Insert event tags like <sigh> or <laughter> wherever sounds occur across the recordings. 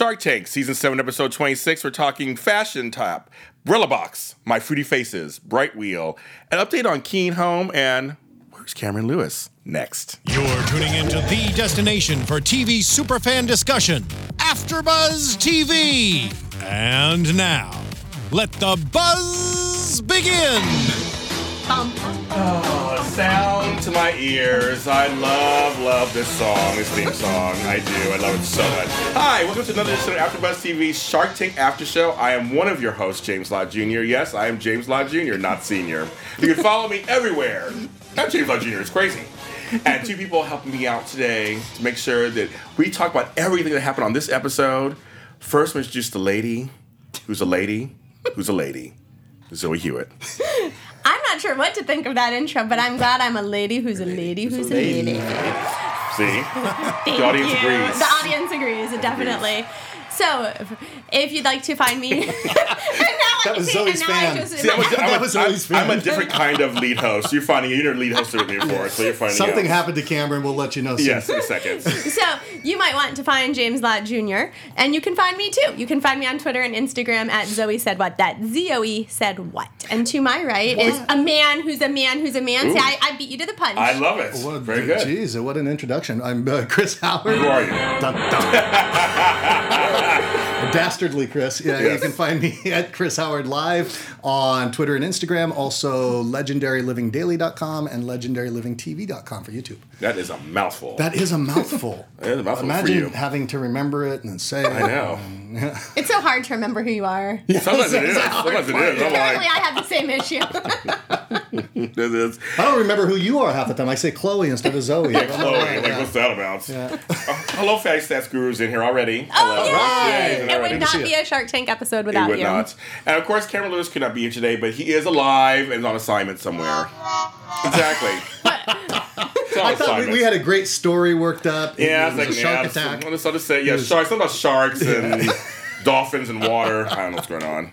Shark Tank, Season 7, Episode 26. We're talking Fashion Tap, Brella Box, My Fruity Faces, Bright Wheel, an update on Keen Home, and where's Cameron Lewis? Next. You're tuning into the destination for TV superfan discussion, AfterBuzz TV. And now, let the buzz begin. Oh, sound to my ears. I love, love this song, this theme song. I do. I love it so much. Hi, welcome to another episode of AfterBuzz TV's Shark Tank After Show. I am one of your hosts, James Lott Jr. Yes, I am James Lott Jr., not Senior. You can follow me everywhere. I'm James Lott Jr. It's crazy. And two people helping me out today to make sure that we talk about everything that happened on this episode. First, we introduce the lady, who's a lady, who's a lady, Zoe Hewitt. I'm not sure what to think of that intro, but I'm glad I'm a lady who's a lady who's a lady. See? <laughs> Thank The audience you. agrees. The audience agrees, definitely. So, if you'd like to find me, <laughs> <laughs> and now I <laughs> That was Zoe's fan. See, I'm a, I'm, That a, was I'm, I'm a different kind of lead host. You're finding you're lead host with me before, so you're finding Something out. happened to Cameron. We'll let you know soon. Yes, in a second. <laughs> So you might want to find James Lott Jr. and you can find me too. You can find me on Twitter and Instagram at Zoe said what. That Z O E said what. And to my right is a man who's a man who's a man. Ooh. See, I, I beat you to the punch. I love it. What, Very good. Jeez, what an introduction. I'm uh, Chris Howard. Who are you? Dun, dun. <laughs> Dastardly Chris. Yeah, you can find me at Chris Howard Live on Twitter and Instagram. Also, legendarylivingdaily.com and legendarylivingtv.com for YouTube. That is a mouthful. That is a mouthful. <laughs> That is a mouthful for Imagine you. having to remember it and then say I know. <laughs> it's so hard to remember who you are. Sometimes it <laughs> is. Sometimes it is. I'm Apparently, like, I have the same issue. <laughs> it is. I don't remember who you are half the time. I say Chloe instead of Zoe. I <laughs> Chloe, like, Yeah. what's that about? Yeah. Uh, hello, Fatty Stats Guru's in here already. oh, Hello. yay! he's It already. would not be a Shark Tank episode He without would you. not. And of course, Cameron Lewis could not be here today, but he is alive and on assignment somewhere. Exactly. <laughs> I thought we, we had a great story worked up. Yeah, it it's was like a shark yeah, attack. What does say? Yeah, was- sharks. Something about sharks and dolphins and water. I don't know what's going on.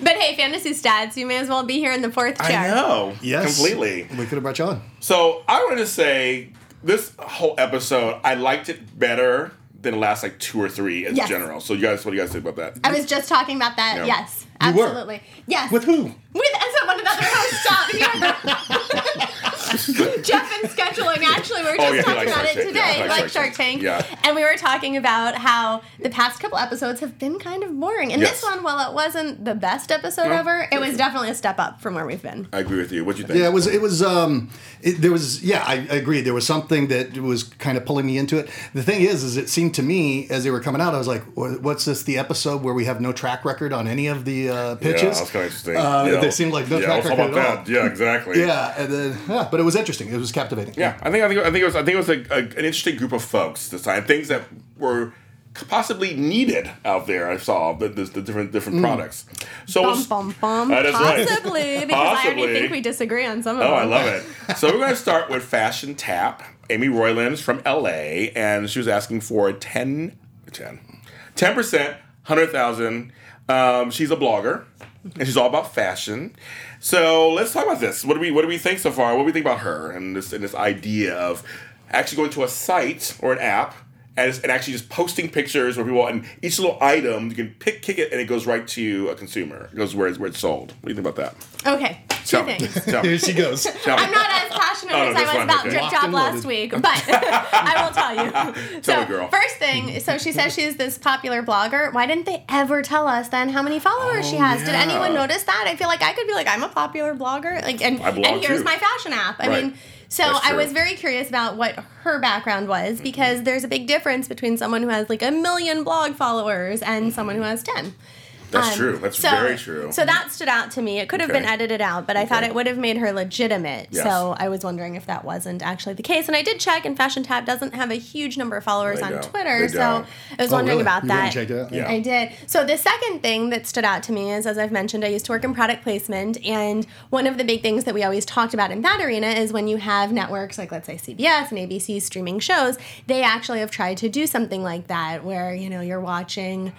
But hey, fantasy stats, you may as well be here in the fourth chair. I know. Yes, Completely. We could have brought you on. So I want to say this whole episode, I liked it better than the last like two or three in Yes. general. So you guys, what do you guys think about that? I was just talking about that. Yeah. Yes, You were? absolutely. Yes. With who? With someone another <laughs> host out here. <laughs> <laughs> Jeff and scheduling. Actually, we were Oh, just yeah, talking likes about Shark it Tank. Yeah, today, like like Shark Shark Tank. Tank. Yeah. And we were talking about how the past couple episodes have been kind of boring. And Yes. this one, while it wasn't the best episode No, ever, it was definitely a step up from where we've been. I agree with you. What do you think? Yeah, it was. It was. Um, it, there was. Yeah, I, I agree. There was something that was kind of pulling me into it. The thing is, is it seemed to me as they were coming out, I was like, "What's this? The episode where we have no track record on any of the uh, pitches?" Yeah, that's kind of interesting. Uh, Yeah. They seemed like no yeah, track record about at all. Yeah, exactly. <laughs> Yeah, and then yeah, but it was interesting. It was captivating. Yeah, I think I think I think it was I think it was a, a, an interesting group of folks this time. Things that were possibly needed out there. I saw the, the, the different different mm. products. So Bum we'll- bum bum. That is right. Possibly, because I already think we disagree on some of Oh, them. Oh, I love it. So we're going to start with Fashion Tap. Amy Roiland's from LA, and she was asking for 10, 10, 10%, 100,000. Um, she's a blogger, and she's all about fashion. So let's talk about this. What do we What do we think so far? What do we think about her and this and this idea of actually going to a site or an app and, and actually just posting pictures where people and each little item you can pick kick it and it goes right to a consumer. It goes where it's, where it's sold. What do you think about that? Okay, two Tell me. things. Me. Here she goes. Tell me. I'm not as passionate Oh, no, as I was fine, about okay. Drip Job last week, but <laughs> I will tell you. <laughs> Tell so, me, girl. first thing, so she says she's this popular blogger. Why didn't they ever tell us then how many followers she Oh, has? Did anyone notice that? I feel like I could be like, I'm a popular blogger, like, and, blog and here's too. my fashion app. I Right. mean. So I was very curious about what her background was because mm-hmm. there's a big difference between someone who has like a million blog followers and mm-hmm. someone who has 10. That's Um, true. That's so- very true. So that stood out to me. It could have Okay. been edited out, but I thought it would have made her legitimate. Yes. So I was wondering if that wasn't actually the case. And I did check, and Fashion Tap doesn't have a huge number of followers They on don't. Twitter. They So don't. I was Oh, wondering really? about You went that. and checked it out? Yeah. I did. So the second thing that stood out to me is, as I've mentioned, I used to work in product placement, and one of the big things that we always talked about in that arena is when you have networks like, let's say, CBS and ABC streaming shows, they actually have tried to do something like that, where you know you're watching.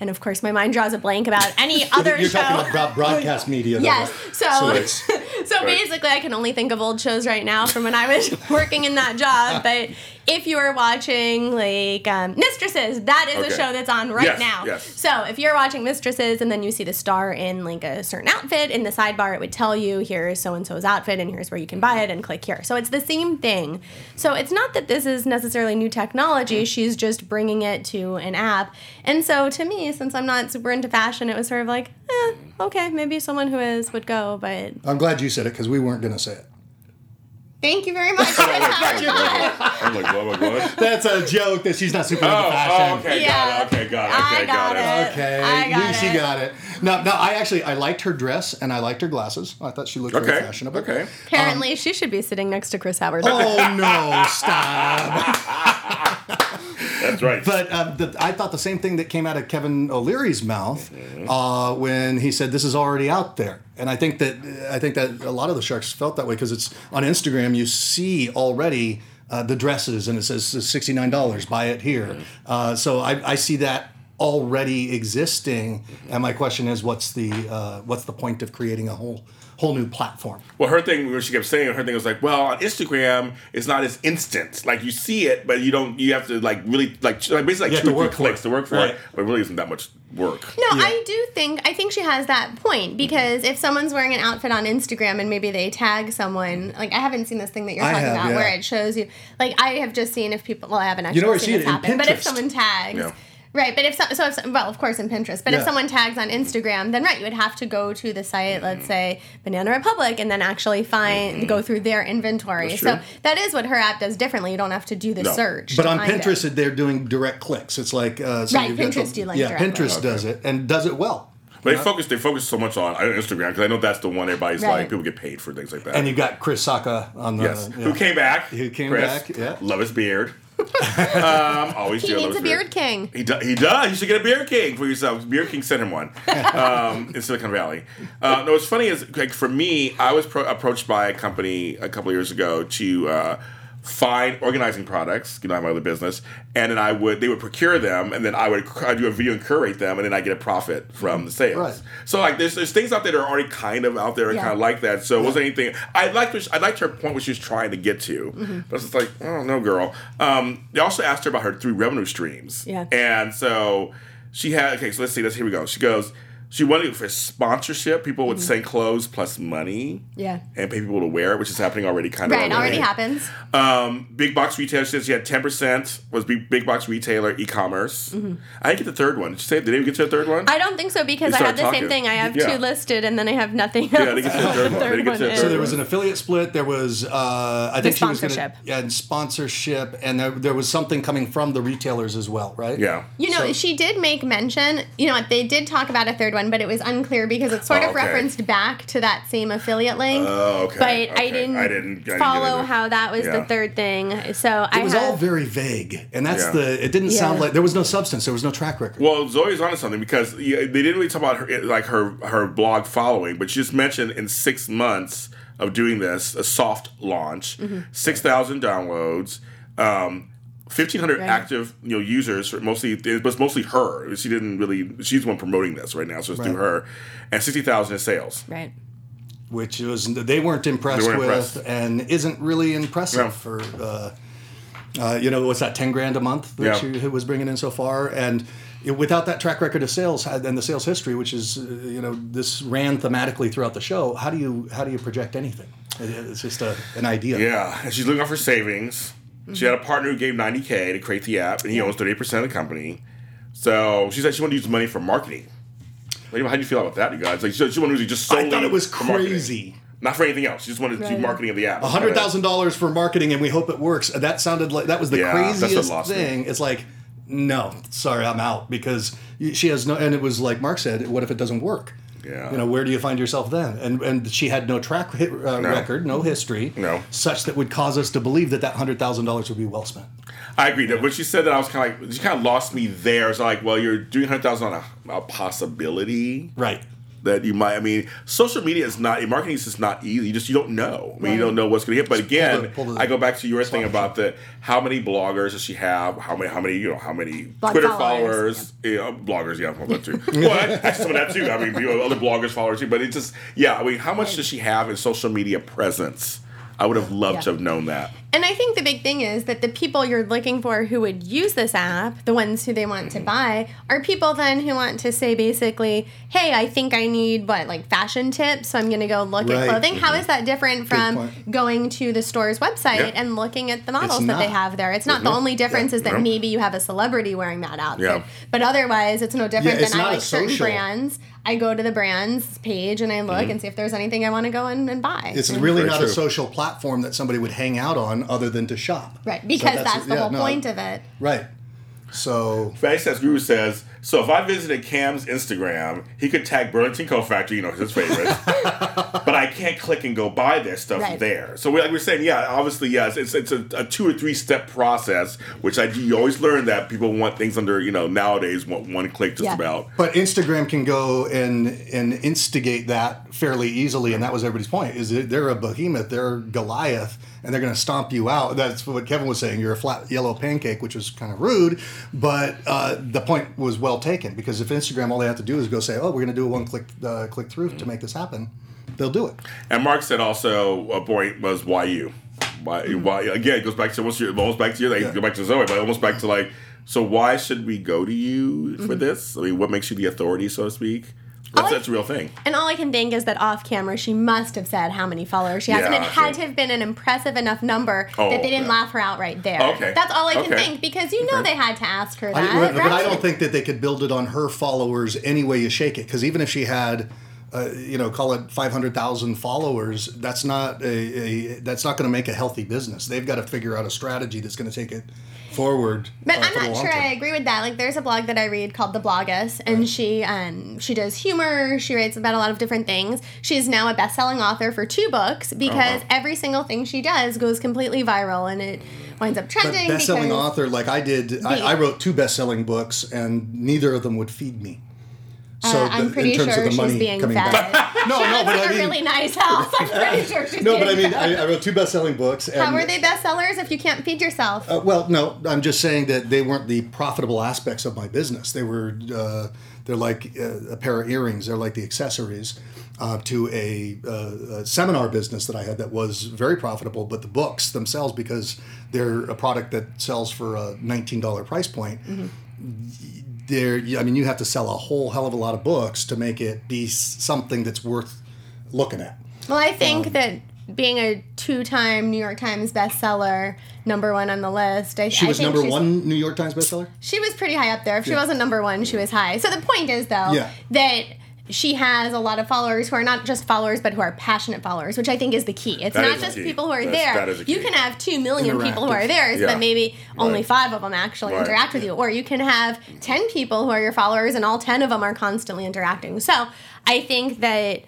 And of course, my mind draws a blank about <laughs> any other You're show. talking about broadcast media. though, Yes. right? So, So <laughs> so, it's- basically, I can only think of old shows right now from when I was <laughs> working in that job. But if you are watching like um, Mistresses, that is Okay. a show that's on right Yes, now. yes. So if you're watching Mistresses and then you see the star in like a certain outfit in the sidebar, it would tell you here's so and so's outfit and here's where you can buy it and click here. So it's the same thing. So it's not that this is necessarily new technology. She's just bringing it to an app. And so to me, since I'm not super into fashion, it was sort of like, eh, okay, maybe someone who is would go, but I'm glad you said it because we weren't going to say it. Thank you very much. <laughs> for that. I'm like, what, what, what? That's a joke that she's not super oh, into Oh, fashion. oh, okay, Yeah. got it. Okay, got it. I Okay, got got, it. it. Okay, I got you, she it. got it. No, no, I actually I liked her dress and I liked her glasses. I thought she looked very fashionable. Okay. Apparently, um, she should be sitting next to Chris Howard. Oh no! Stop. <laughs> That's right. But uh, the, I thought the same thing that came out of Kevin O'Leary's mouth uh, when he said this is already out there, and I think that I think that a lot of the sharks felt that way because it's on Instagram. You see already uh, the dresses, and it says sixty nine dollars. Buy it here. Uh, so I, I see that already existing, and my question is, what's the uh, what's the point of creating a whole whole new platform? Well, her thing, when she kept saying, her thing was like, well, on Instagram, it's not as instant. Like you see it, but you don't. You have to like really like, like basically like two to or three work clicks it. to work for Right. it. But it really isn't that much work. No, I do think I think she has that point mm-hmm. because if someone's wearing an outfit on Instagram and maybe they tag someone, like I haven't seen this thing that you're I talking have, about yeah. where it shows you. Like I have just seen if people. Well, I haven't actually You know where I seen see this it? In happen, but if someone tags. Yeah. Right, but if so, so if, well, of course in Pinterest, but Yeah. if someone tags on Instagram, then right, you would have to go to the site, let's say Banana Republic, and then actually find go through their inventory. That's So that is what her app does differently. You don't have to do the No. search. But on find it. Pinterest, they're doing direct clicks. It's like uh, so Right, Pinterest the- do like yeah, direct Pinterest clicks. does it and does it well. But they focus. They focus so much on uh, Instagram because I know that's the one everybody's Right. like. People get paid for things like that. And you've got Chris Sacca on the yes. yeah. Who came back? Who came Chris. back, yeah. Love his beard. <laughs> um, always He needs a beard king. He, do, he does. You should get a beard king for yourself. Beard King sent him one <laughs> um, in Silicon Valley. Uh, no, what's funny is like for me, I was pro- approached by a company a couple of years ago to uh, find organizing products. You know, I my other business, and then I would they would procure them, and then I would I do a video and curate them, and then I get a profit from the sales. Right. So like there's there's things out there that are already kind of out there and Yeah. kind of like that. So it wasn't anything. I liked her, I liked her point what she was trying to get to, Mm-hmm. but it's just like oh no, girl. Um, they also asked her about her three revenue streams. Yeah. And so she had okay. So let's see. Let's here we go. She goes. She wanted for sponsorship. People Mm-hmm. would send clothes plus money. Yeah. And pay people to wear it, which is happening already. Kind of Right, it already happens. um, big box retailer said she had ten percent was big, big box retailer e-commerce. I didn't get the third one. Did you say? Did they get to the third one? Mm-hmm. I don't think so because I have started the same thing. I have Yeah. two listed and then I have nothing else. Yeah, I think it's the third one. The They didn't get to the is- <laughs> third So there was an affiliate split. There was, uh, I think she was going to, sponsorship. yeah, and sponsorship, and there, there was something coming from the retailers as well, right? yeah. You know, So- she did make mention, you know what, they did talk about a third one, but it was unclear because it sort Oh, of okay. referenced back to that same affiliate link. Oh, okay, But okay. I didn't, I didn't- I didn't follow how that was Yeah. the third thing. So I It was have, all very vague, and that's Yeah. the. It didn't sound like there was no substance. There was no track record. Well, Zoe's onto something because yeah, they didn't really talk about her like her her blog following, but she just mentioned in six months of doing this, a soft launch, six thousand downloads, um, fifteen hundred Right. active you know users. Mostly, it was mostly her. She didn't really. She's the one promoting this right now, so it's through her, and sixty thousand in sales. right. which was they weren't impressed They weren't with, impressed. and isn't really impressive No. for. Uh, uh, you know, what's that? Ten grand a month that Yeah. she was bringing in so far, and it- without that track record of sales and the sales history, which is uh, you know this ran thematically throughout the show. How do you how do you project anything? It- It's just a, an idea. Yeah, and she's looking off her savings. She had a partner who gave ninety k to create the app, and he owns thirty eight percent of the company. So she said she wanted to use the money for marketing. Like, how do you feel about that, you guys? Like, she, she wanted to use it just solely. I thought it was crazy. Not for anything else. She just wanted to do marketing of the app. A hundred thousand dollars for marketing, and we hope it works. That sounded like that was the Yeah, craziest lost me. thing. It's like, no, sorry, I'm out because she has no. And it was like Mark said, what if it doesn't work? Yeah. You know, where do you find yourself then? And and she had no track hi- uh, record, no history, No. such that would cause us to believe that that hundred thousand dollars would be well spent. I agree. That when she said that, I was kind of like, she kind of lost me there. It's like, well, you're doing hundred thousand on a, a possibility Right. That you might. I mean, social media is not marketing is just not easy. You just you don't know. I mean, you don't know what's going to hit. But again, the- pull the I go back to your thing about the how many bloggers does she have? How many? How many? You know, how many Blog Twitter followers, followers? You um, know, bloggers, yeah, well, that too. <laughs> well, I- actually, some of that too. I mean, you know, other bloggers, followers too. But it's just, yeah. I mean, how much does she have in social media presence? I would have loved Yeah. to have known that. And I think the big thing is that the people you're looking for who would use this app, the ones who they want Mm-hmm. to buy, are people then who want to say basically, hey, I think I need what, like fashion tips, so I'm going to go look Right. at clothing. How is that different from going to the store's website Yeah. and looking at the models that not. they have there? It's not the Mhm. only difference is that Yeah. maybe you have a celebrity wearing that outfit. Yeah. But otherwise, it's no different Yeah, it's than I not a like certain brands. I go to the brand's page and I look Mm-hmm. and see if there's anything I want to go in and buy. It's And- really Very not true. a social platform that somebody would hang out on other than to shop. Right, So because that's, the yeah, whole no, point of it. Right. So Fatty Says Guru says, so if I visited Cam's Instagram, he could tag Burlington Coat Factory, you know, his favorite. <laughs> but I can't click and go buy their stuff Right. there. So we- like we're saying, yeah, obviously, yes, it's it's a, a two or three step process, which I you always learn that people want things under, you know, nowadays want one click just Yeah. about. But Instagram can go and and instigate that fairly easily, and that was everybody's point. Is that they're a behemoth, they're Goliath, and they're going to stomp you out. That's what Kevin was saying. You're a flat yellow pancake, which was kind of rude, but uh, the point was well taken because if Instagram, all they have to do is go say, "Oh, we're going to do a one click uh, click through to make this happen," they'll do it. And Mark said also a point was why you, why why again it goes back to almost your almost back to your like, Yeah. go back to Zoe, but almost back to like so why should we go to you for this? I mean, what makes you the authority, so to speak? That's, that's a real thing. And all I can think is that off camera, she must have said how many followers she has. and it had so- to have been an impressive enough number Oh, that they oh, didn't yeah. laugh her out right there. Oh, okay. That's all I can Okay. think because you know they had to ask her I, that. but I don't think that they could build it on her followers any way you shake it. Because even if she had, uh, you know, call it five hundred thousand followers, that's not a, a that's not going to make a healthy business. They've got to figure out a strategy that's going to take it forward. But uh, I'm for not sure term. I agree with that. Like, there's a blog that I read called The Bloggess, and she um she does humor. She writes about a lot of different things. She's now a best-selling author for two books because Uh-huh. every single thing she does goes completely viral, and it winds up But trending. best-selling author, like I did, I, I wrote two best-selling books, and neither of them would feed me. So uh, I'm the- pretty in terms sure of the money she's being coming fed. back. <laughs> No, she no, lives but in I a mean- really nice house. I'm pretty <laughs> sure she's No, but I mean. I, I wrote two best-selling books. And, How are they bestsellers if you can't feed yourself? Uh, well, no, I'm just saying that they weren't the profitable aspects of my business. They were, uh, they're like uh, a pair of earrings. They're like the accessories uh, to a, uh, a seminar business that I had that was very profitable. But the books themselves, because they're a product that sells for a $19 price point, they're, I mean, you have to sell a whole hell of a lot of books to make it be something that's worth looking at. Well, I Um, think that being a two-time New York Times bestseller, number one on the list. I, She was think number one New York Times bestseller. She was pretty high up there. If she wasn't number one, she was high. So the point is, though, Yeah. that she has a lot of followers who are not just followers, but who are passionate followers, which I think is the key. It's That not just key. people who are That's- there. that is You key. can have two million people who are there, Yeah. but maybe only five of them actually Right. interact with you. Or you can have 10 people who are your followers, and all 10 of them are constantly interacting. So I think that.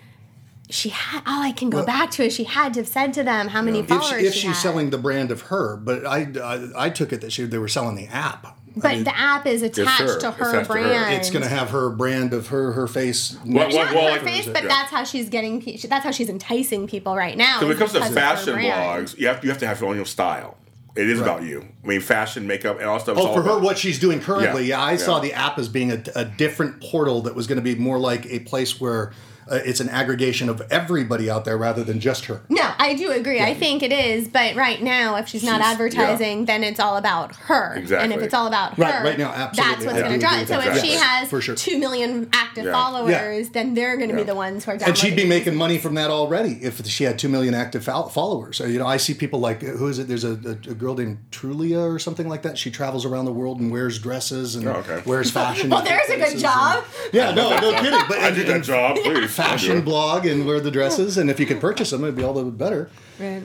She had. All I can go back to is she had to have said to them how many If, followers she, if she she's had. selling the brand of her, but I, I, I took it that she they were selling the app. I But mean, the app is attached sure. to her Attached to her. brand. it's going to have her brand of her her face. What- not well, her face, but yeah. that's how she's getting. That's how she's enticing people right now. So when it comes to because of her fashion brand. blogs, you have you have to have your own style. It is Right. about you. I mean, fashion, makeup, and all stuff. is Oh, all for her, what she's doing currently, Yeah, yeah, I yeah. saw the app as being a, a different portal that was going to be more like a place where uh, it's an aggregation of everybody out there rather than just her. No, I do agree. I think it is, but right now, if she's not She's- advertising, then it's all about her. Exactly. And if it's all about her, Right, right now, absolutely. that's what's I going to do draw it. So with if she has for sure. two million active Yeah. followers, then they're going to Yeah. be the ones who are And she'd be making money from that already if she had two million active fol- followers. Uh, You know, I see people like who is it? There's a, a, a girl named Trulia or something like that. She travels around the world and wears dresses and Oh, okay. wears <laughs> fashion. Well, there's a good job. and- yeah, no, no kidding. But <laughs> I did that job, <laughs> please. Fashion blog and wear the dresses, and if you could purchase them, it'd be all the better. Right.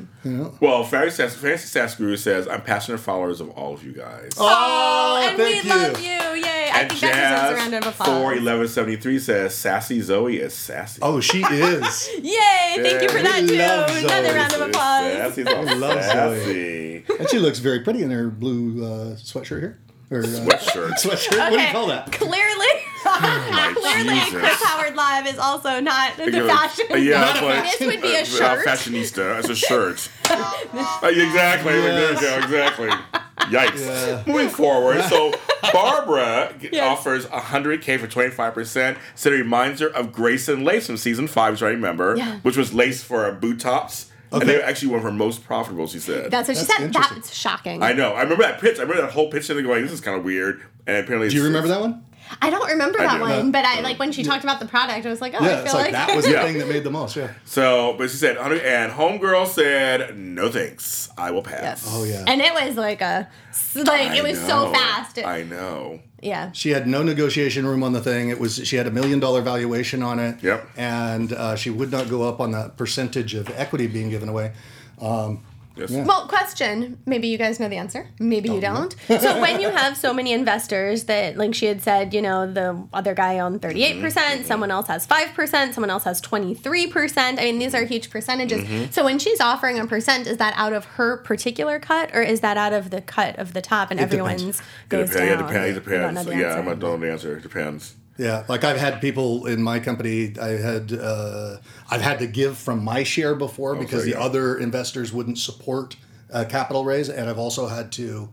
Well, Fancy Sass, Fancy Sass Guru says, I'm passionate followers of all of you guys. Oh, and thank we you. love you! Yay! I and think that deserves a round of Jazz applause. 41173 says, Sassy Zoe is sassy. Oh, she is. <laughs> Yay! Thank you for that too. Another Zoe. round of applause. Sassy's all I love sassy. and she looks very pretty in her blue uh, sweatshirt here. Or, uh, Sweatshirt. <laughs> Sweatshirt. What do you call that? Clearly, <laughs> clearly, Jesus. Chris Howard Live is also not the fashion. Uh, yeah, Not a but- This would be a uh, fashionista. It's a shirt. <laughs> Uh, exactly. There you go, Exactly. Yikes. Moving forward, so Barbara Yes. offers 100K for 25%. So it reminds her of Grace and Lace from season five, which I remember, Yeah. which was lace for boot tops. And they were actually one of her most profitable, she said. That's what she That's said. That's shocking. I know. I remember that pitch. I remember that whole pitch and going, this is kind of weird. And apparently Do you remember that one? I don't remember I that do. one, but I like when she talked about the product. I was like, oh, I feel it's like, like, that was <laughs> the thing that made the most. Yeah. So, but she said, "Honey," and Homegirl said, no thanks. I will pass. Yes. Oh yeah. and it was like a like I it was so know. fast. I know. yeah. She had no negotiation room on the thing. It was she had a million dollar valuation on it. Yep. And uh, she would not go up on that percentage of equity being given away. Yes. Well, question. Maybe you guys know the answer. Maybe you don't. <laughs> so when you have so many investors that, like she had said, you know, the other guy owned thirty eight Mm-hmm. percent, someone else has five percent, someone else has twenty three percent. I mean, these are huge percentages. Mm-hmm. So when she's offering a percent, is that out of her particular cut, or is that out of the cut of the top and It depends. everyone's It goes depends. Yeah, it depends. It You don't know depends. Yeah. I'm not know the answer. It depends. Yeah, like I've had people in my company. I had uh, I've had to give from my share before because so the other investors wouldn't support a capital raise, and I've also had to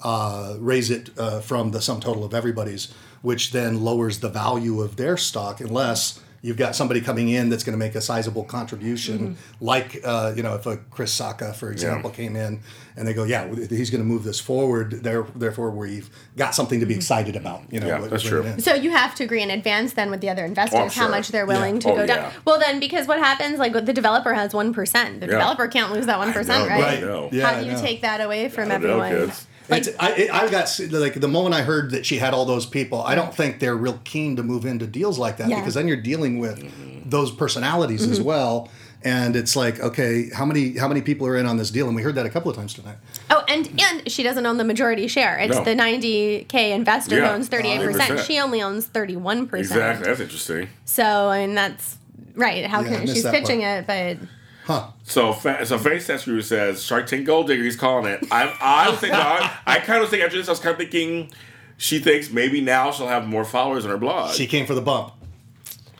uh, raise it uh, from the sum total of everybody's, which then lowers the value of their stock unless you've got somebody coming in that's going to make a sizable contribution, Mm-hmm. like uh, you know if a Chris Sacca, for example, came in and they go, yeah, he's going to move this forward. There, therefore, we've got something to be excited about. You know, Yeah, that's true. So you have to agree in advance then with the other investors Oh, how sure. much they're willing Yeah. to Oh, go down. Well, then because what happens like the developer has one percent, the Yeah. developer can't lose that one percent, know, right? Right. know. Yeah, how I do you know. take that away from I don't know, everyone? kids. Like, It's, I, I got like the moment I heard that she had all those people, I don't think they're real keen to move into deals like that Yeah. because then you're dealing with mm-hmm. those personalities as mm-hmm. well, and it's like, okay, how many how many people are in on this deal? And we heard that a couple of times tonight. oh, and and she doesn't own the majority share. It's No. the 90k investor Yeah. who owns 38 percent. She only owns 31 percent. Exactly. That's interesting. So I mean that's right. How Yeah, can she's that pitching it? But Huh? So, fa- so Fanny Sescrew says Shark Tank Gold Digger. He's calling it. I, I was thinking. I, I kind of think after this, I was kind of thinking. She thinks maybe now she'll have more followers on her blog. She came for the bump.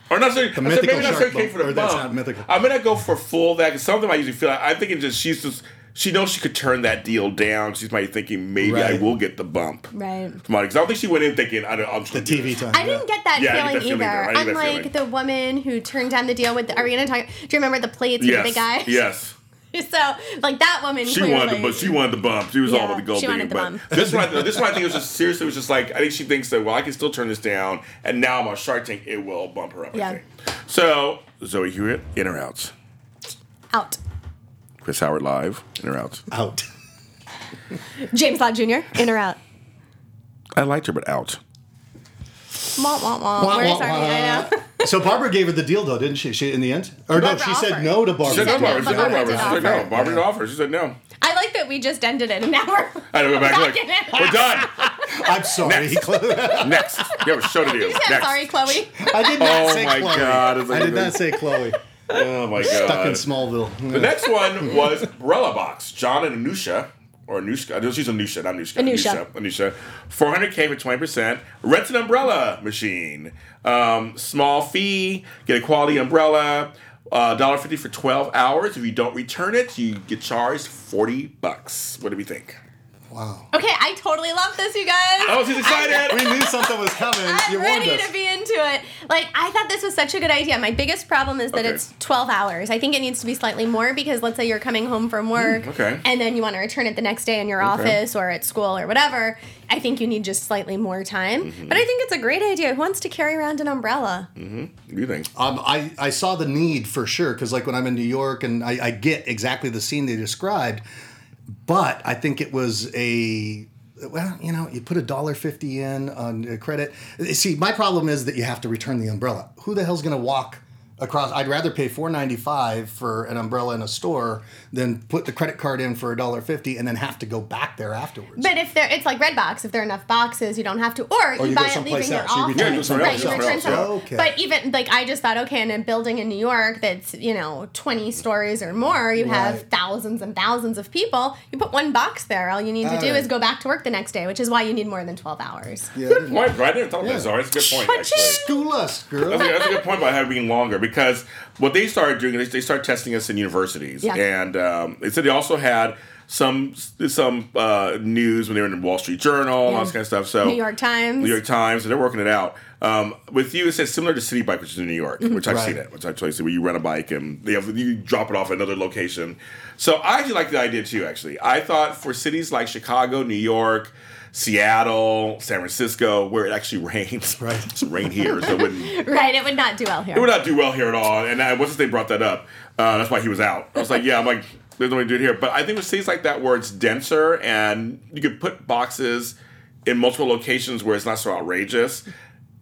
Or not saying, I said mythical maybe not saying came for the or that's bump. not mythical. I'm gonna go for full that. 'cause Something I usually feel like I'm thinking just she's just she knows she could turn that deal down. She's might thinking maybe I will get the bump. right. Come on, because I don't think she went in thinking I don't. I'm just The gonna TV this. time. I didn't get that Yeah, feeling get that either. either. I get that Unlike feeling. the woman who turned down the deal with the Ariana. Talk- Do you remember the plates with the guy? Yes. <laughs> So like that woman. She clearly, wanted the but she wanted the bump. She was all Yeah, about the gold she wanted digging. the But bump. this one, I- this one I think it was just seriously it was just like I think she thinks that well I can still turn this down, and now I'm on Shark Tank. It will bump her up. Yeah. I think. So Zoe Hewitt in or out? out. Chris Howard live in or out? Out. <laughs> James Lott Jr. in or out. I liked her, but out. Wah, wah, wah. Wah, Where's wah, our. I know. So Barbara gave her the deal though, didn't she? She in the end, or no? Barbara She said offered. no to She Barbara. said no, no, Barbara. She said no, Barbara Barbara. She said no. Barbara did offer. She said no. I like that we just ended it and now we're I don't go back. back Like, in it. we're done. <laughs> I'm sorry. Next, you have a show to do. <laughs> You said, Next. sorry, Chloe. I did not Oh say my Chloe. God, it's like I did not say Chloe. Oh my god. Stuck in Smallville. The next one was Brella Box. John and Anusha, or Anushka. No, she's Anusha, not Anushka. Anusha. Anusha. 400K for 20%. Rent an umbrella machine. Um, small fee. Get a quality umbrella. Uh, $1.50 for 12 hours. If you don't return it, you get charged 40 bucks. What do we think? Wow. Okay, I totally love this, you guys. Oh, she's excited! We knew something was coming. I'm you ready us. to be into it. Like, I thought this was such a good idea. My biggest problem is that Okay. it's 12 hours. I think it needs to be slightly more because let's say you're coming home from work Mm, okay. and then you want to return it the next day in your office or at school or whatever. I think you need just slightly more time. Mm-hmm. But I think it's a great idea. Who wants to carry around an umbrella? What do you think? Um, I, I saw the need for sure because like when I'm in New York and I, I get exactly the scene they described, but I think it was a well, you know, you put a dollar fifty in on credit. See, my problem is that you have to return the umbrella. Who the hell's going to walk across? I'd rather pay four ninety five for an umbrella in a store than put the credit card in for a dollar fifty and then have to go back there afterwards. But if there, it's like Redbox. If there are enough boxes, you don't have to. Or, Or you, you buy go it leaving your else. You office. return Yeah, you go somewhere right, else, you return somewhere. yeah. Okay. But even like I just thought, okay, in a building in New York that's you know twenty stories or more, you have thousands and thousands of people. You put one box there. All you need to do Alright. is go back to work the next day, which is why you need more than twelve hours. yeah, Good point, bro. I didn't thought Yeah. that. Sorry, it's a good point, actually. School us, girl. That's a, that's a good point about having being longer because what they started doing is they started testing us in universities, Yeah. and um, they said they also had some some uh, news when they were in the Wall Street Journal, and all this kind of stuff. So New York Times. New York Times, and they're working it out. Um, with you, it says similar to Citi Bike, which is in New York, Mm-hmm. which I've Right. seen it, which I totally see, where you rent a bike and they have, you drop it off at another location. So I actually like the idea too. Actually, I thought for cities like Chicago, New York, Seattle, San Francisco, where it actually <laughs> rains, Right. It's rain here, so it wouldn't <laughs> Right, it would not do well here. it would not do well here at all. And I, once they brought that up, uh, that's why he was out. I was like, yeah, I'm like, there's no way to do it here. But I think with cities like that where it's denser and you could put boxes in multiple locations where it's not so outrageous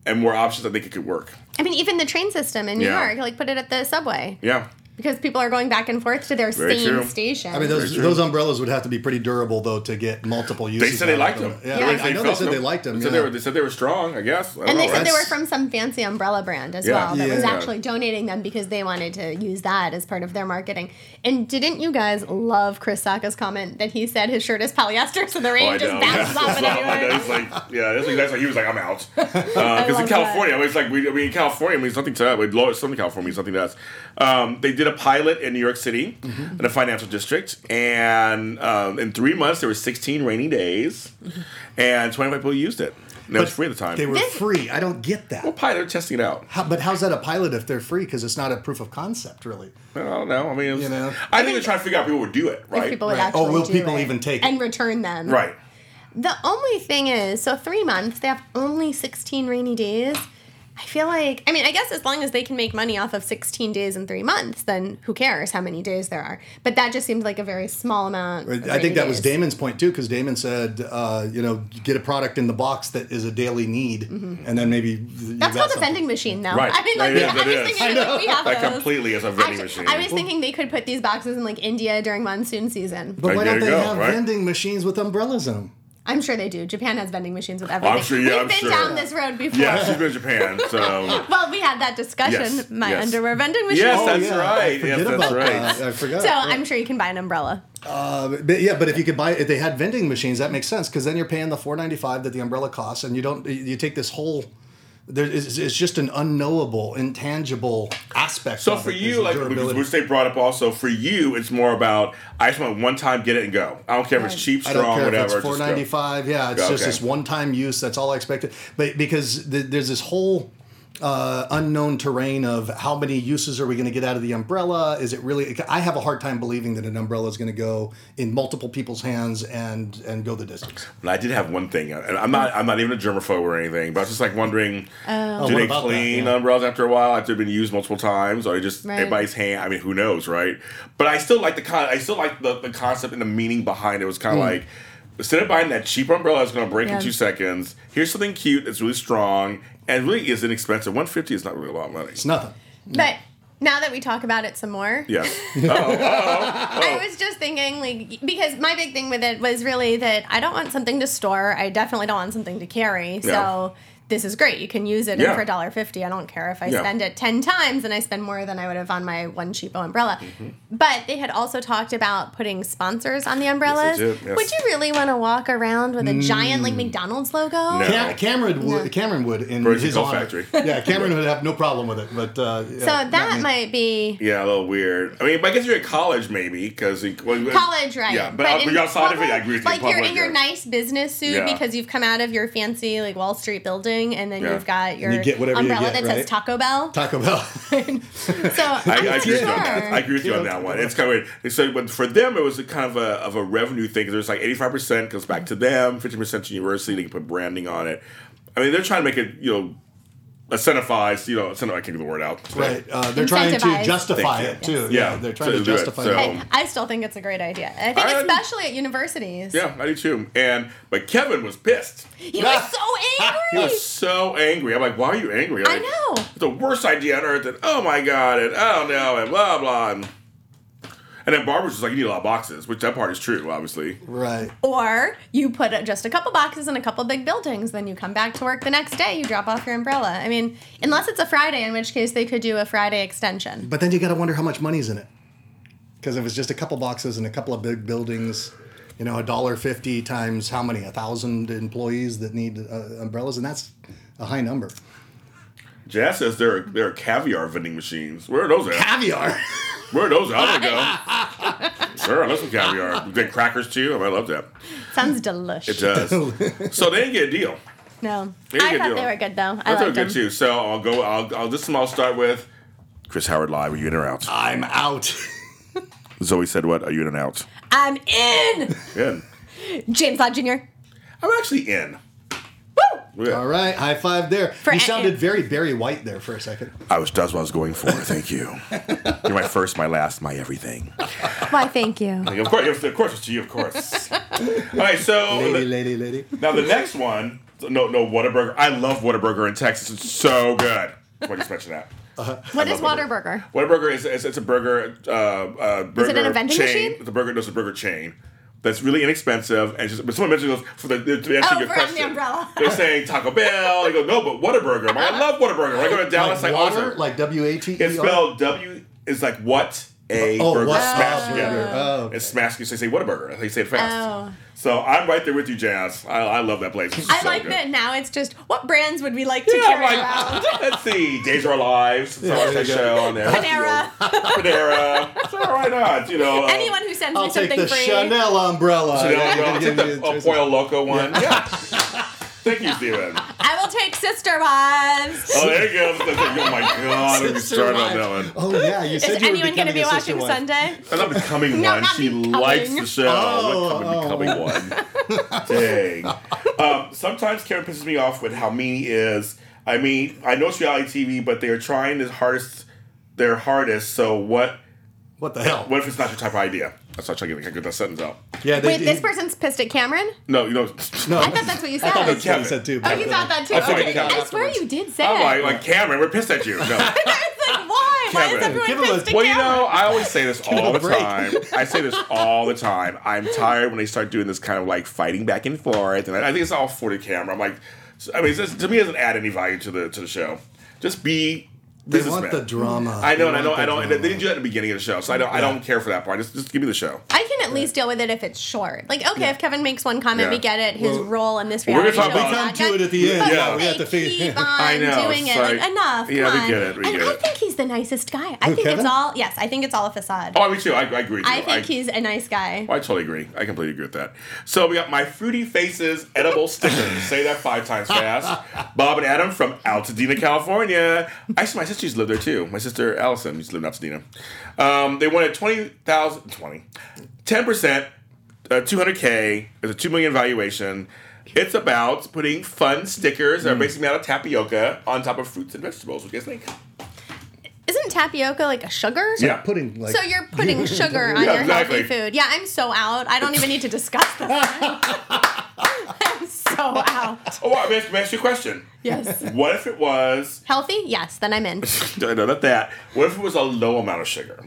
and more options, I think it could work. I mean, even the train system in New Yeah. York, like put it at the subway Yeah. Because people are going back and forth to their Very same true. station. I mean, those Very true. those umbrellas would have to be pretty durable though to get multiple uses. They said they out of liked them. Yeah, Yeah. I, I know they felt said they them. liked them. They said, yeah. they, were, they said they were strong, I guess. I don't and they know, said they right? were from some fancy umbrella brand as Yeah. well that was Yeah. actually donating them because they wanted to use that as part of their marketing. And didn't you guys love Chris Sacca's comment that he said his shirt is polyester so the Oh, rain I just know. bounces off it I know. everywhere? It's like, yeah, that's, that's like he was like, I'm out. <laughs> Because love in that. California, I mean, it's like we, I mean, in California means something to us. With low, Southern California means something to us. Um, they did a pilot in New York City Mm-hmm. in a financial district, and um, in three months there were 16 rainy days, and 25 people used it. And it was free at the time. They were This- free. I don't get that. well, pilot testing it out. How, but how's that a pilot if they're free? Because it's not a proof of concept, really. I don't know. I mean, it was, You know? I think they're trying to figure out if people would do it, If right? people would Right. actually Oh, will do people it even take it? and return them? right. The only thing is, so three months, they have only 16 rainy days. I feel like, I mean, I guess as long as they can make money off of 16 days in three months, then who cares how many days there are? But that just seems like a very small amount. of I think that was. Daymond's point too, because Daymond said, uh, you know, get a product in the box that is a daily need, and then maybe that's Mm-hmm. Called a vending machine, though. Right. <laughs> I mean, like, That we- is, I was thinking I that we have That those. completely is a vending Actually, machine. I was thinking they could put these boxes in like India during monsoon season. But why There don't they go, have right? vending machines with umbrellas in them? I'm sure they do. Japan has vending machines with everything. sure- yeah, We've I'm been sure. down this road before. yeah, she's been in Japan, so. <laughs> Well, we had that discussion. Yes, My yes. underwear vending machine. Yes, Oh, that's yeah, right. Forget Yes, that's about right. that. I forgot. So Yeah. I'm sure you can buy an umbrella. Uh, but yeah, but if you could buy, if they had vending machines, that makes sense because then you're paying the four ninety five that the umbrella costs, and you don't. You take this whole. There is it's just an unknowable, intangible aspect. So of for it, is you, like durability. which they brought up also, for you, it's more about I just want one time get it and go. I don't care if it's cheap, I don't strong, care whatever. if it's four just go. ninety five. Yeah, it's Yeah, just okay. this one time use. That's all I expected. But because th- there's this whole uh, unknown terrain of how many uses are we going to get out of the umbrella? Is it really? I have a hard time believing that an umbrella is going to go in multiple people's hands and and go the distance. And I did have one thing, and I'm not I'm not even a germaphobe or anything, but I was just like wondering, Oh. do what they about that? clean Yeah. umbrellas after a while after they've been used multiple times, or just Right. everybody's hand? I mean, who knows, right? But I still like the con. I still like the, the concept and the meaning behind it. It was kind of like. Instead of buying that cheap umbrella that's going to break Yeah. in two seconds, here's something cute that's really strong and really is inexpensive. One fifty is not really a lot of money. It's nothing. But now that we talk about it some more, Yes. Oh, oh, I was just thinking, like, because my big thing with it was really that I don't want something to store. I definitely don't want something to carry. Yeah. So this is great. You can use it Yeah. and for $1.50. I don't care if I Yeah. spend it 10 times and I spend more than I would have on my one cheapo umbrella. Mm-hmm. But they had also talked about putting sponsors on the umbrellas. did, yes. Would you really want to walk around with a giant, like, McDonald's logo? No. Cam- Cameron would. Cameron would in Birds his Coal honor. Factory. <laughs> Yeah, Cameron would have no problem with it. But uh, yeah, So not that might be Yeah, a little weird. I mean, I guess you're at college maybe because well, college, right? Yeah, but, but in you're outside of it. I agree with you. Like you're in your nice business suit Yeah. because you've come out of your fancy like Wall Street building, and then Yeah. you've got your you get whatever you umbrella get, that says? Taco Bell. Taco Bell. <laughs> So I, I agree with you on sure. that. I agree with you on that one. It's kind of weird. So, but for them, it was a kind of a of a revenue thing. There's like 85 percent goes back to them, 50 percent to university. They can put branding on it. I mean, they're trying to make it you know incentivize. You know, incentivize. I can't get the word out. right. Uh, they're trying to justify it too. Yes. Yeah, Yeah, they're trying to to do it. justify So- it. I, I still think it's a great idea. I think I- especially at universities. Yeah, I do too. And but Kevin was pissed. He was so <laughs> angry. He was so angry. I'm like, why are you angry? I Like, know. It's the worst idea on earth. And oh my god. And oh don't. And blah blah. And, and then Barbara's just like, you need a lot of boxes, which that part is true, obviously. Right. Or you put just a couple boxes in a couple big buildings, then you come back to work the next day, you drop off your umbrella. I mean, unless it's a Friday, in which case they could do a Friday extension. But then you got to wonder how much money's in it. Because if it's just a couple boxes and a couple of big buildings, you know, a dollar fifty times how many? A thousand employees that need uh, umbrellas, and that's a high number. Jazz says there are there are caviar vending machines. Where are those at? Caviar. <laughs> Where are those at? I don't go. <laughs> Sure, I love some caviar. We did crackers too. I love that. Sounds delicious. It does. <laughs> so they didn't get a deal. No, They didn't I get a thought deal. they were good though. I I thought they were good too. So I'll go. I'll. I'll this time I'll start with Chris Howard live. Are you in or out? I'm out. <laughs> Zoe said, "What? Are you in and out?" I'm in. In. James Lott Jr. I'm actually in. Woo! Yeah. All right, high five there. For you sounded very Barry White there for a second. I was. That's what I was going for. Thank you. You're my first, my last, my everything. Why? Thank you. Like, of course, of course, it's to you, of course. All right, so Lady, lady, lady. now the next one. No, no, Whataburger. I love Whataburger in Texas. It's so good. What I just mention that. What is love Waterburger? Whataburger is, is it's a burger. Uh, uh, burger it an a vending chain. machine? It's a burger. does it's a burger chain. That's really inexpensive, and just, but someone mentioned those for the to answer Oh, your for on the question. umbrella. They're saying Taco Bell. I go no, but Whataburger. I'm I love Whataburger. When I go to Dallas, like like, water, awesome. like W A T E. It's spelled W. It's like what a Oh, burger what smashed a together. burger. Oh, okay. It's smashed. So they say Whataburger. They say it fast. Oh. So I'm right there with you, Jazz. I, I love that place. It's I so like good. that now. It's just what brands would we like to Yeah, carry I'm around? <laughs> let's see, Days of Our Lives. It's Yeah, always that show on there. Panera. <laughs> Panera. Sure, why not? You know, uh, Anyone who sends I'll me take the free. Chanel umbrella. Chanel, Yeah, umbrella. yeah, Take yeah, the yeah, uh. Pollo Loco one. Yeah. Thank you, Steven. I will take Sister Wives. Oh, there you go. Oh my God, let me Sister start on that one. Oh yeah, you Is you anyone going to be a watching wife. Sunday? I'm not becoming No, one. not She becoming. likes the show. Oh, I'm not becoming one. <laughs> Dang. Um, sometimes Karen pisses me off with how mean he is. I mean, I know it's reality TV, but they are trying their hardest. Their hardest. So what? What the hell? What if it's not your type of idea? That's not trying to get, get that sentence out. Yeah, they, Wait, this person's pissed at Cameron? No, you know. <laughs> No, I thought that's what you said. I thought that's what Kevin. he said too. oh, you thought that too? I thought Okay. I swear you did say I'm it. like, like Cameron, we're pissed at you. No. <laughs> like, why? Why is everyone give him a- pissed at Well, you know, I always say this <laughs> all the break. time. I say this all the time. I'm tired when they start doing this kind of like fighting back and forth, and I think it's all for the camera. I'm like, I mean, it's just, to me, it doesn't add any value to the to the show. Just be They businessmen. want the drama. I know, They and I know, want I the know. And they didn't do that at the beginning of the show, so I don't, I don't care for that part. Just, just give me the show. I can at least deal with it if it's short. Like, okay, if Kevin makes one comment, Yeah. we get it. His Well, role in this reality we're gonna talk show about- We not come to done. it at the end. Yeah, we have to figure- keep <laughs> on I know, doing it. Like, like- enough. Yeah, come we on. get it, we and get I think he's the nicest guy. I think it's all yes. I think it's all a facade. Oh, me too. I, I agree. I think he's a nice guy. Oh, I totally agree. I completely agree with that. So we got my Fruity Faces edible stickers. Say that five times fast. <laughs> Bob and Adam from Altadena, California. I see my sister used to live there too. My sister Allison used to live in Altadena. Um, they wanted 20,000, 20, 10%, uh, 200K. It's a 2 million valuation. It's about putting fun stickers that are basically made out of tapioca on top of fruits and vegetables. What do you guys think? Isn't tapioca like a sugar? Yeah. Pudding like So you're putting <laughs> sugar on Yeah, your exactly. healthy food. Yeah, I'm so out. I don't even need to discuss this. <laughs> I'm <laughs> so out. Oh, well, let me ask, me ask you a question. Yes. What if it was, Healthy? Yes, then I'm in. <laughs> no, no, not that. What if it was a low amount of sugar?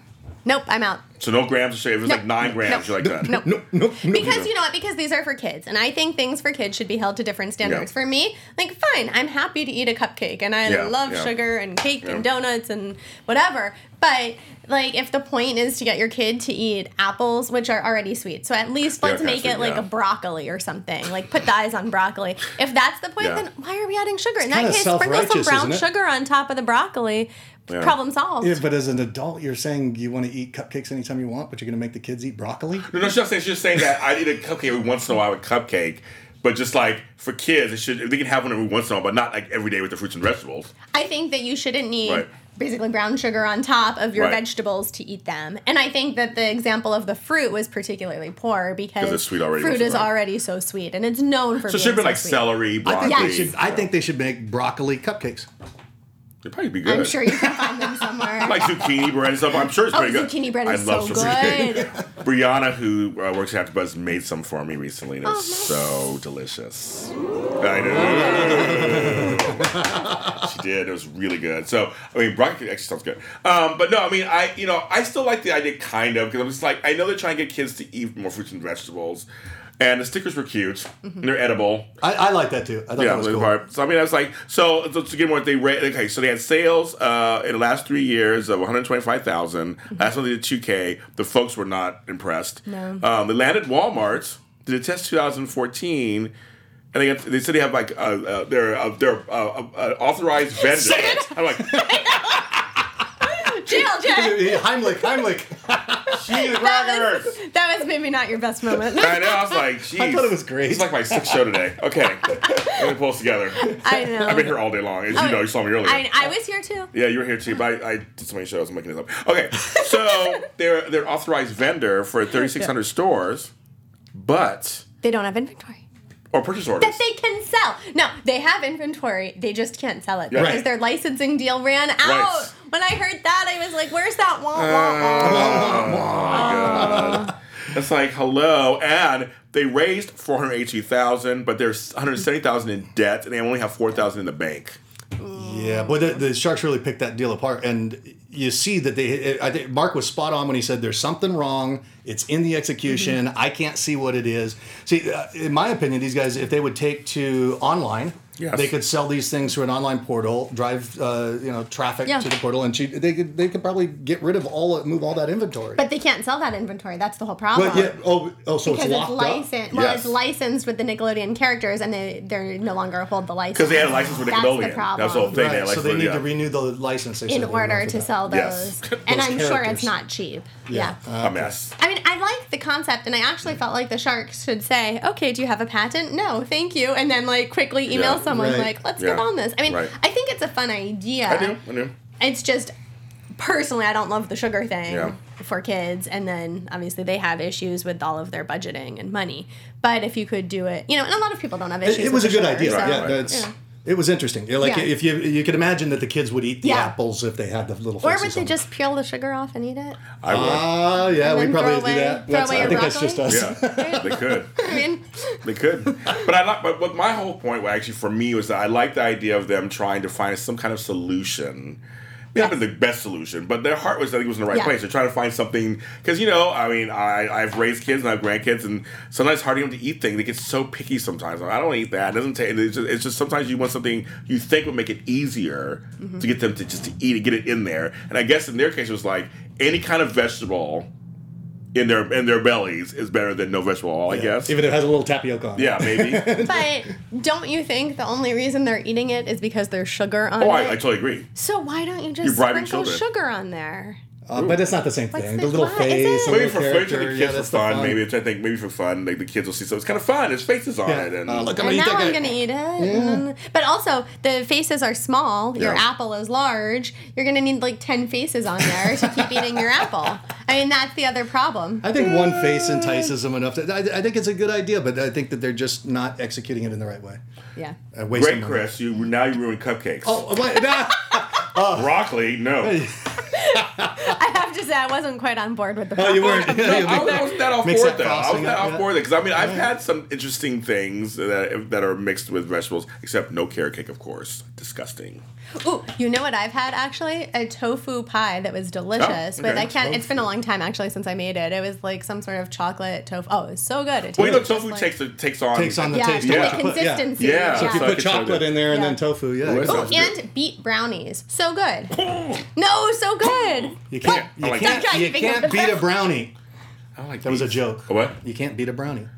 Nope, I'm out. So no grams of sugar. If it was No. like nine grams, No. you like that? No. no, no, no. Because you know what? Because these are for kids, and I think things for kids should be held to different standards. Yeah. For me, like fine, I'm happy to eat a cupcake, and I Yeah, love yeah. sugar and cake and Yeah. donuts and whatever. But like, if the point is to get your kid to eat apples, which are already sweet, so at least let's kinda make sweet, it like yeah. a broccoli or something. Like put the eyes on broccoli. If that's the point, Yeah. then why are we adding sugar? In that case, sprinkle some brown sugar on top of the broccoli. Yeah. Problem solved. Yeah, but as an adult, you're saying you want to eat cupcakes anytime you want, but you're going to make the kids eat broccoli. No, no, she's not saying. She's just saying that I eat a cupcake every once in a while with cupcake. But just like for kids, it should they can have one every once in a while, but not like every day with the fruits and vegetables. I think that you shouldn't need Right. Basically brown sugar on top of your Right. vegetables to eat them. And I think that the example of the fruit was particularly poor because it's sweet already fruit is the already so sweet and it's known for So it being should be so like sweet. celery, I broccoli. think Yeah. they should. I think they should make broccoli cupcakes. They'd probably be good. I'm sure you can find them somewhere. <laughs> like zucchini bread and stuff. I'm sure it's oh, pretty good. zucchini bread I is love so zucchini. good. <laughs> Brianna, who uh, works at AfterBuzz, made some for me recently, and it's Oh, nice. so delicious. I know. <laughs> did. It was really good. So, I mean, broccoli actually sounds good. Um, but no, I mean, I you know, I still like the idea, kind of, because I'm just like, I know they're trying to get kids to eat more fruits and vegetables, and the stickers were cute. Mm-hmm. and They're edible. I, I like that too. I thought Yeah, that was cool. part. So I mean, I was like, so, so to get more, they ra- okay. So they had sales uh, in the last three years of one hundred twenty-five thousand. Last one they did two K. The folks were not impressed. No. Um, they landed Walmart. Did a test 2014, and they got, they said they have like uh, uh, their uh, their uh, uh, uh, authorized <laughs> vendor. I'm like, Jim <laughs> JLJ. Heimlich, Heimlich. <laughs> Cheeseburgers. That was maybe not your best moment. I know. I was like, geez. I thought it was great. It's like my sixth show today. Okay, let me pull this together. I know. I've been here all day long. As you know, you saw me earlier. I, I was here too. Yeah, you were here too, but I, I did so many shows. I'm making this up. Okay, so they're they're authorized vendor for 3,600 stores, but They don't have inventory. Or purchase orders. That they can sell. No, they have inventory. They just can't sell it Yeah. because Right. their licensing deal ran out. Right. When I heard that, I was like, "Where's that?" Wah, wah, uh, wah. Oh oh it's like hello, and they raised four hundred eighty thousand, but there's 170,000 in debt, and they only have 4,000 in the bank. Yeah, but the, the Sharks really picked that deal apart, and you see that they. I think Mark was spot on when he said there's something wrong. It's in the execution. I can't see what it is. See, uh, in my opinion, these guys, if they would take to online. Yes. They could sell these things through an online portal, drive uh, you know traffic Yeah. to the portal, and cheat, they could they could probably get rid of all move all that inventory. But they can't sell that inventory. That's the whole problem. But yeah, oh, oh, so because it's it's, locked up. licensed. Well, Yes. it's licensed with the Nickelodeon characters, and they they no longer hold the license. Because they had a license with That's Nickelodeon. the problem. That's the whole thing. They had so they need yeah. to renew the license. In order to that. sell those. Yes. And I'm sure it's not cheap. Yeah. a mess. I mean, I like the concept, and I actually felt like the Sharks should say, "Okay, do you have a patent? No, thank you," and then like quickly email Yeah. Someone Right. like, "Let's Yeah. get on this." I mean, Right. I think it's a fun idea. I do. I do. It's just personally, I don't love the sugar thing Yeah. for kids, and then obviously they have issues with all of their budgeting and money. But if you could do it, you know, and a lot of people don't have issues. It, it was a the good sugar, idea. so, Right, yeah, right. that's. Yeah. It was interesting. Yeah, Like Yeah. if you you could imagine that the kids would eat the Yeah. apples if they had the little. Or would they on just peel the sugar off and eat it? I would. Ah, yeah, we probably throw do that. throw That's, away I your think that's just us. yeah, they could. <laughs> I mean, They could, but I like. But, but my whole point, actually, for me, was that I like the idea of them trying to find some kind of solution. Not Yes. the best solution, but their heart was I think it was in the right Yeah. place. They're trying to find something because you know, I mean, I I've raised kids and I have grandkids, and sometimes it's hard for them to eat things. They get so picky sometimes. Like, I don't eat that. It doesn't take. It's just, it's just sometimes you want something you think would make it easier Mm-hmm. to get them to just to eat it, get it in there. And I guess in their case, it was like any kind of vegetable in their in their bellies is better than no vegetable at all. I guess. Even if it has a little tapioca on it. Yeah, maybe. <laughs> but don't you think the only reason they're eating it is because there's sugar on oh, it? I, I totally agree. so why don't you just bribing sprinkle children. sugar on there? Uh, but it's not the same What's thing. the- The little face. Maybe for, maybe for the kids that's for the fun. Maybe it's, I think maybe for fun. Like the kids will see. So it's kind of fun. There's faces on Yeah. it, and Uh, look, I'm And gonna eat now I'm gonna eat it. and then- But also, the faces are small. Your Yeah. apple is large. You're gonna need like ten faces on there to keep eating your apple. I mean, that's the other problem. I think one face entices them enough. To, I, I think it's a good idea, but I think that they're just not executing it in the right way. Yeah. Uh, wasting great, money. Chris. You now you ruined cupcakes. Oh, wait, <laughs> nah. Broccoli, no. I have to say, I wasn't quite on board with the. oh, you weren't. <laughs> I was, I was that off board though. I was frosting that up, off yeah. board because I mean I've had some interesting things that that are mixed with vegetables, except no carrot cake, of course. Disgusting. Ooh, you know what I've had actually? A tofu pie that was delicious, Oh, but. I can't. It's been a long time actually since I made it. It was like some sort of chocolate tofu. Oh, it was so good. It Well, you know, tofu like- takes the, takes on Takes on the yeah, taste. Yeah. of what you put- yeah. consistency. Yeah. So if you So put chocolate in there and then tofu, yeah. Ooh, Oh, and beet brownies. So good. <laughs> no, so good. You can't. You like can't. You can't beat a brownie. I don't like That was a joke. A What? You can't beat a brownie.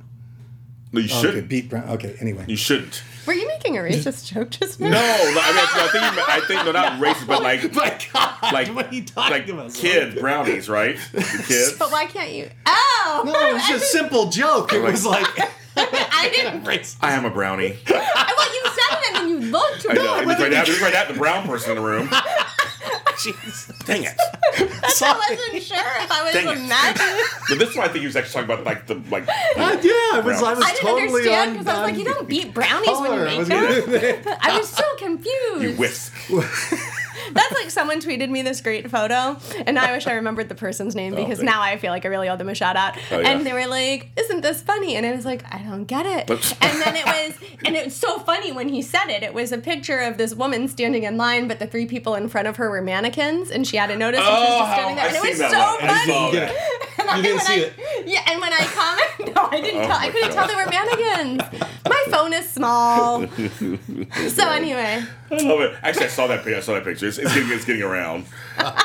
No, you oh, Okay, shouldn't. beat brown. Okay, anyway. You shouldn't. Were you making a racist joke just now? No, no, I mean, I think you meant- I think no, not <laughs> racist, but like My God, like what are you talking like about? kid brownies, right? The <laughs> kids. But why can't you? Oh! No, it was <laughs> just a simple joke. It was like. I didn't. I am a brownie. I, well, you said it and then you looked. I know. I I just wasn't- right now, just right now, the brown person in the room. Dang it! I wasn't sure if I was Dang it. imagining. <laughs> But this one, I think he was actually talking about like the like. Uh, yeah, I was. I was I didn't totally understand because I was like, you don't beat brownies when color. I you was make them. <laughs> I was so confused. You whisk. <laughs> That's like someone tweeted me this great photo, and I wish I remembered the person's name oh, because thank now I feel like I really owe them a shout out. Oh, yeah. And they were like, "Isn't this funny?" And I was like, "I don't get it." But- <laughs> and then it was, and it was so funny when he said it. It was a picture of this woman standing in line, but the three people in front of her were mannequins, and she hadn't noticed. and she was Oh, just standing there, I've and it was so that funny. <laughs> Yeah. And You didn't when see I- it. Yeah, and when I comment, no, <laughs> I didn't. Oh tell, I couldn't God. tell they were mannequins. My phone is small. so anyway, I love it. Actually, I saw that picture. I saw that picture. It's, it's getting it's getting around.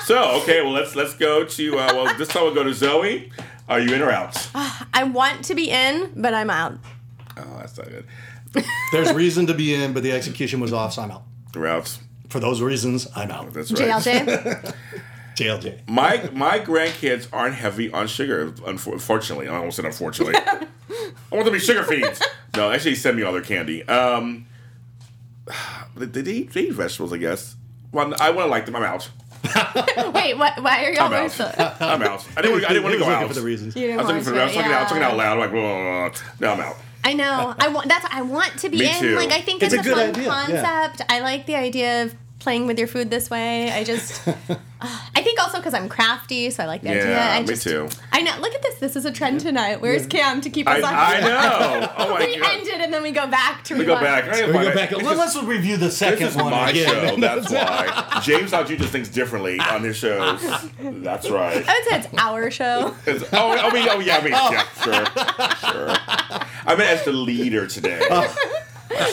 So okay, well let's let's go to uh, well this time we'll go to Zoe. Are you in or out? I want to be in, but I'm out. Oh, that's not good. There's reason to be in, but the execution was off, so I'm out. You're out. For those reasons, I'm out. That's right. JLJ. <laughs> JLJ. My my grandkids aren't heavy on sugar. Unfortunately, I almost said unfortunately. I want them to be sugar fiends. No, actually, send me all their candy. Um, they, they, eat, they eat vegetables, I guess. Well, I want to like them. I'm out. <laughs> Wait, what, why are y'all I'm out. so? I'm out. I didn't. wanna- I didn't want to go out. for the reasons. You I didn't was looking want for. to, I was talking out. I was talking out loud. I'm like, Whoa. now I'm out. I know. I want. That's. I want to be Me in. too. Like I think It's it's, a a, good fun idea, yeah. concept. I like the idea of playing with your food this way. I just. <laughs> Uh, I think also because I'm crafty, so I like the idea. Yeah, I me just, too. I know. Look at this. This is a trend tonight. Where's Cam to keep us on? I, I know. Oh <laughs> my we god. end it and then we go back to We go back. I We go find back. it. Let, us review the second This is one my again. show. That's <laughs> why James Alju just thinks differently on his shows. That's right. I would say it's our show. It's- oh, oh I mean, oh yeah, I mean, yeah, sure, sure. I meant as the leader today. My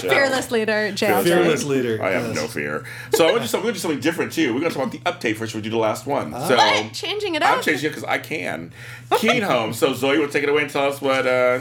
show. Fearless leader, JLJ. Fearless leader. I have yes. no fear. So I want to do, we're going to do something different too. We're going to talk about the update first. We do the last one. so What? Changing it up. I'm up? changing it because I can. Keen Home. So Zoe, will take it away and tell us what. Uh,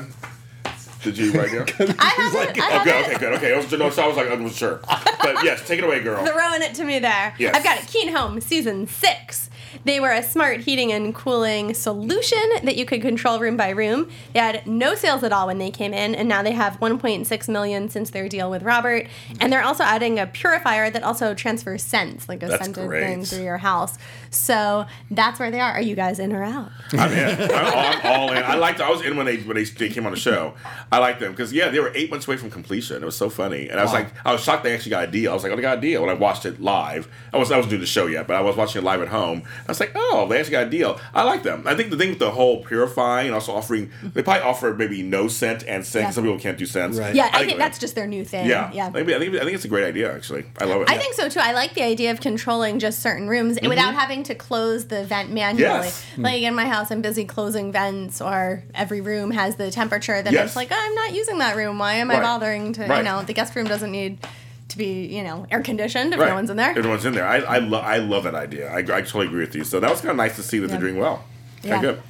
did you write now? <laughs> I have it. I Oh, have good. Okay, good. Okay. I was, no, so I was like, I wasn't sure. But yes, take it away, girl. throwing it to me there. Yes. I've got it. Keen Home season six. They were a smart heating and cooling solution that you could control room by room. They had no sales at all when they came in, and now they have 1.6 million since their deal with Robert. And they're also adding a purifier that also transfers scents, like a That's scented great. thing through your house. So that's where they are. Are you guys in or out? I'm in. I'm, all- I'm all in. I liked. I was in when they when they, they came on the show. I liked them because yeah, they were eight months away from completion. It was so funny, and I was Wow. like, I was shocked they actually got a deal. I was like, oh, they got a deal when I watched it live. I was I wasn't doing the show yet, but I was watching it live at home. I was like, oh, they actually got a deal. I like them. I think the thing with the whole purifying and also offering, they probably offer maybe no scent and scent. Yeah. Some people can't do scents. Right. Yeah, I think that's just their new thing. yeah. Yeah. Maybe I think I think it's a great idea. Actually, I love it. I think so too. I like the idea of controlling just certain rooms without having to close the vent manually. Mm-hmm. Yes. Like in my house, I'm busy closing vents, or every room has the temperature that Yes. it's like, oh, I'm not using that room. Why am I bothering to, Right. you know, the guest room doesn't need to be, you know, air conditioned if Right. no one's in there. Everyone's in there. I I, lo- I love that idea. I, I totally agree with you. So that was kind of nice to see that they're doing well. Okay, Yeah. good.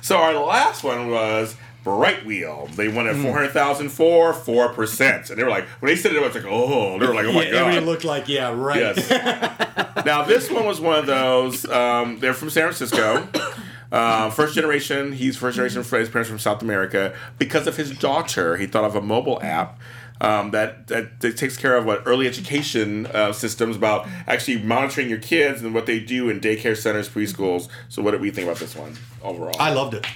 So our last one was Brightwheel. They won at four hundred thousand for four percent, and they were like, when they said it, I was like, oh, they were like, oh my <laughs> yeah, god. everybody looked like, yeah, right. Yes. <laughs> now this one was one of those. Um, they're from San Francisco. Uh, first generation. He's first generation from his parents from South America. Because of his daughter, he thought of a mobile app. Um, that, that that takes care of what early education uh, systems about actually monitoring your kids and what they do in daycare centers, preschools. So, what did we think about this one overall? I loved it.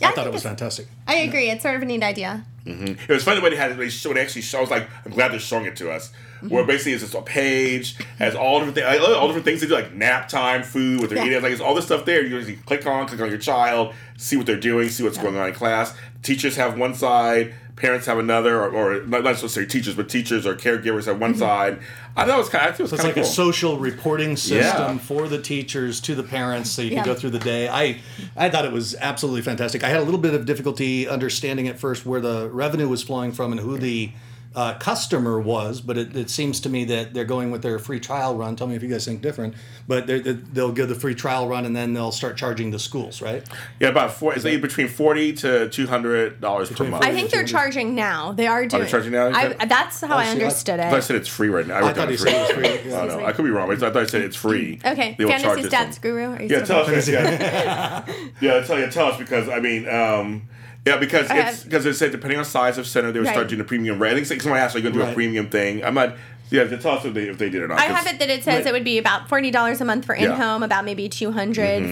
Yeah, I thought it was fantastic. I agree. It's sort of a neat idea. It was funny when they had it. They showed they actually was like I'm glad they're showing it to us. Where basically it's just a page has all different things, all different things they do like nap time, food with their Yeah. eating. Like it's all this stuff there. You usually click on, click on your child, see what they're doing, see what's going on in class. Teachers have one side, parents have another, or, or not necessarily teachers, but teachers or caregivers have one mm-hmm. side. I thought it was kind. Of, I think it was So it's like of a social reporting system Yeah. for the teachers to the parents, so you can Yeah. go through the day. I I thought it was absolutely fantastic. I had a little bit of difficulty understanding at first where the revenue was flowing from and who the uh, customer was, but it, it seems to me that they're going with their free trial run. Tell me if you guys think different. But they're, they're- they'll give the free trial run and then they'll start charging the schools, right? yeah, about four. It's like between forty to two hundred dollars per month. I think they're charging now. They are doing. Are they charging now, I, that's how Oh, I see, I- understood I thought I said it's free right now. I, I thought he free. said it was free. I don't know. I could be wrong, but I thought I said it's free. Okay, They will charge fantasy us stats guru. Are you Yeah, still tell us. Yeah, <laughs> yeah tell you, tell us because I mean, um, yeah, because I it's because it said depending on size of center, they would start doing a premium rate. I think someone asked, "Are you going to do a premium thing?" I'm not. Yeah, it's also if they if they did or not. I 'cause- have it that it says it would be about forty dollars a month for in home, about maybe two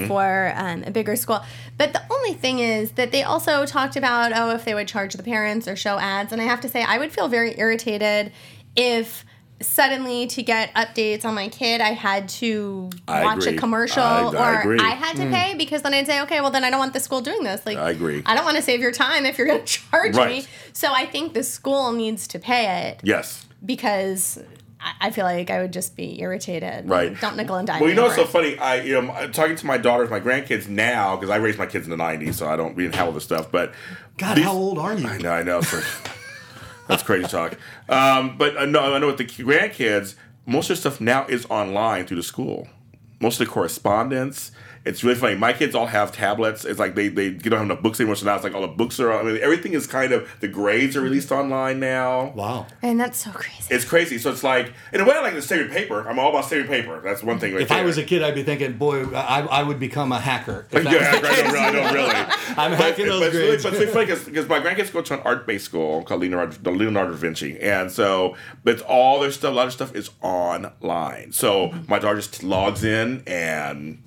for um, a bigger school. But the only thing is that they also talked about oh, if they would charge the parents or show ads, and I have to say I would feel very irritated if suddenly to get updates on my kid I had to I watch agree. a commercial I- I or agree. I had to mm. pay because then I'd say okay well then I don't want the school doing this like I agree. I don't want to save your time if you're going <laughs> to charge Right. me so I think the school needs to pay it Yes. because I- I feel like I would just be irritated. Right. Don't nickel and dime. Well, you know what's so funny? I you know I'm talking to my daughters, my grandkids now because I raised my kids in the '90s, so I don't we didn't have all this stuff. But God, these- how old are you? I know, I know. So, <laughs> that's crazy talk. Um, but I know, I know with the grandkids, most of the stuff now is online through the school. Most of the correspondence It's really funny. My kids all have tablets. It's like they they don't have enough books anymore, so now it's like all the books are. I mean, everything is kind of the grades are released online now. Wow. And that's so crazy. It's crazy. So it's like in a way, I like the saving paper. I'm all about saving paper. That's one thing. Right If I was a kid, I'd be thinking, boy, I, I would become a hacker. Yeah, was the I don't really. I don't really. <laughs> I'm But, hacking but those it's really, but it's really funny because my grandkids go to an art-based school called Leonardo, the Leonardo da Vinci, and so but it's all their stuff. A lot of stuff is online. So my daughter just logs in and.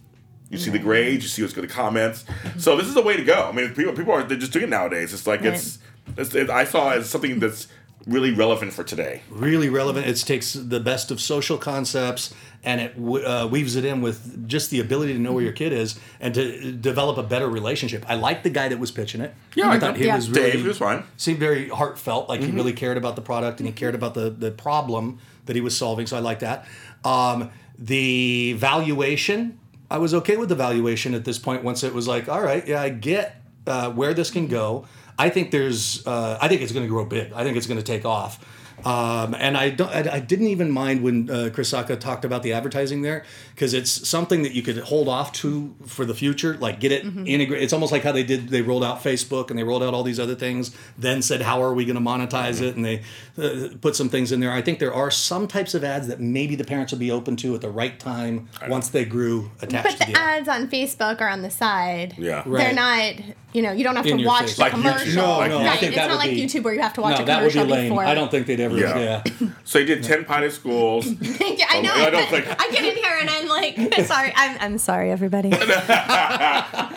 You see the grades, you see what's good, the comments. So this is the way to go. I mean, people people are they're just doing it nowadays. It's like it's, it's it, I saw it as something that's really relevant for today. really relevant. It takes the best of social concepts and it w- uh, weaves it in with just the ability to know where your kid is and to develop a better relationship. I like the guy that was pitching it. Yeah, I I thought he Yeah. was really Dave, he was fine. seemed very heartfelt, like Mm-hmm. he really cared about the product and he cared about the the problem that he was solving. So I like that. Um, the valuation, I was okay with the valuation at this point. Once it was like, all right, yeah, I get uh, where this can go. I think there's, uh, I think it's going to grow big. I think it's going to take off. Um, and I don't, I, I didn't even mind when uh, Chris Sacca talked about the advertising there because it's something that you could hold off to for the future, like get it integrated. It's almost like how they did, they rolled out Facebook and they rolled out all these other things, then said, how are we going to monetize it? And they uh, put some things in there. I think there are some types of ads that maybe the parents will be open to at the right time once they grew attached But to the the ad. ads on Facebook are on the side. Yeah. right. They're not, you know, you don't have In to watch face. the Like YouTube. commercial. No, right. no, I think it's that not would like be- YouTube where you have to watch No, a that would be commercial lame. before. I don't think they'd ever. Yeah. Yeah. So he did ten pilot schools. <laughs> yeah, I know. I don't think- <laughs> I get in here and <laughs> I'm like, <laughs> sorry. I'm, I'm sorry, everybody. <laughs>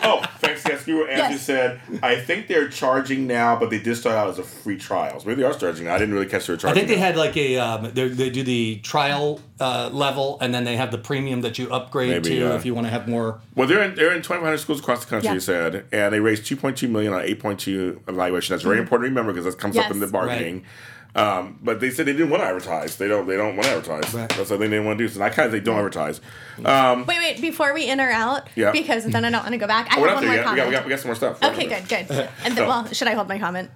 Oh, thanks, yes, you. Angie Yes. said, I think they're charging now, but they did start out as a free trial. So maybe they are charging now. I didn't really catch they were I think they now. had like a um, they they do the trial uh, level and then they have the premium that you upgrade Maybe, to yeah. if you want to have more. Well, they're in they're in 2,500 schools across the country. Yeah. You said, and they raised 2.2 million on 8.2 evaluation. That's very important to remember because that comes up in the Yes. bargaining. Um, but they said they didn't want to advertise. They don't. They don't want to advertise. Right. That's what they didn't want to do. So I kind of they don't advertise. Um, Wait, wait, before we enter out, Yeah. because then I don't want to go back. I we're have one more yet. We got, we got we got some more stuff. Okay, not good, good. <laughs> And then, well, should I hold my comment?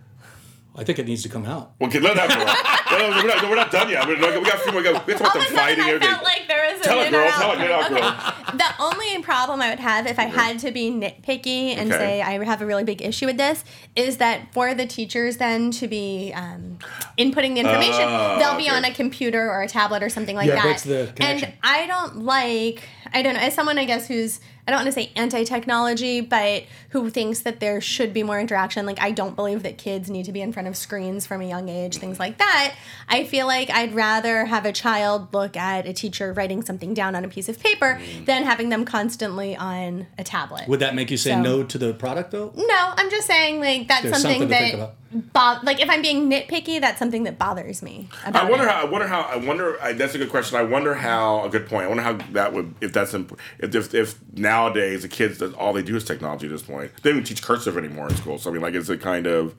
I think it needs to come out. Well, okay, let that go. <laughs> no, no, we're, not, no, we're not done yet. We're, we got a few more. We got, we got to All them of a fighting. I everything. felt like there was a Tell it, in girl. Tell out. it. Get out, girl. <laughs> The only problem I would have if I had to be nitpicky and Okay. say I have a really big issue with this is that for the teachers then to be um, inputting the information, Oh, they'll be okay. on a computer or a tablet or something like Yeah, that. breaks the connection. and I don't like, I don't know, as someone I guess who's, I don't want to say anti technology, but who thinks that there should be more interaction. Like, I don't believe that kids need to be in front of screens from a young age, things like that. I feel like I'd rather have a child look at a teacher writing something down on a piece of paper Mm. than having them constantly on a tablet. Would that make you say So- no to the product though? no, I'm just saying, like, that's something, something that. About. Bo- like if I'm being nitpicky, that's something that bothers me. About I wonder it. how. I wonder how. I wonder. I, that's a good question. I wonder how. A good point. I wonder how that would. If that's imp- if if, if nowadays the kids that all they do is technology at this point. They don't even teach cursive anymore in school. So I mean, like, is it kind of.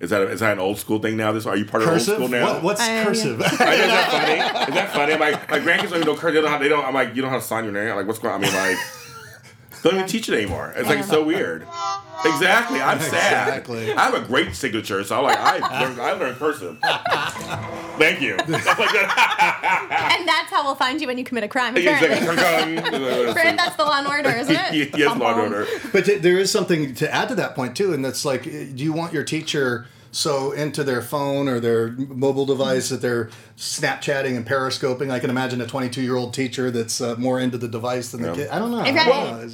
Is that is that an old school thing now? This are you part of old school now? What, what's I- cursive? I is that funny? Is that funny? I'm like, my grandkids don't even know cursive. They don't, have, they don't. I'm like, you don't know how to sign your name. I'm like, what's going? on? I mean, like, they don't even teach it anymore. It's like it's so weird. Exactly. I'm <laughs> sad. Exactly. I have a great signature, so I'm like, I <laughs> learned, I learned cursive. Thank you. Stuff like that. and that's how we'll find you when you commit a crime. Yeah, Apparently, exactly. <laughs> That's the law and order, isn't it? yes, law and order. But th- there is something to add to that point too, and that's like, do you want your teacher so into their phone or their mobile device that they're Snapchatting and periscoping? I can imagine a 22 year old teacher that's uh, more into the device than the kid. I don't know. I don't Right.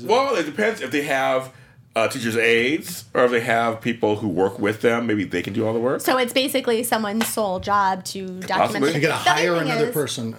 know. Well, it depends if they have uh, teachers' aides or if they have people who work with them. Maybe they can do all the work. So it's basically someone's sole job to document. Possibly. it. you gotta The other hire another is- person.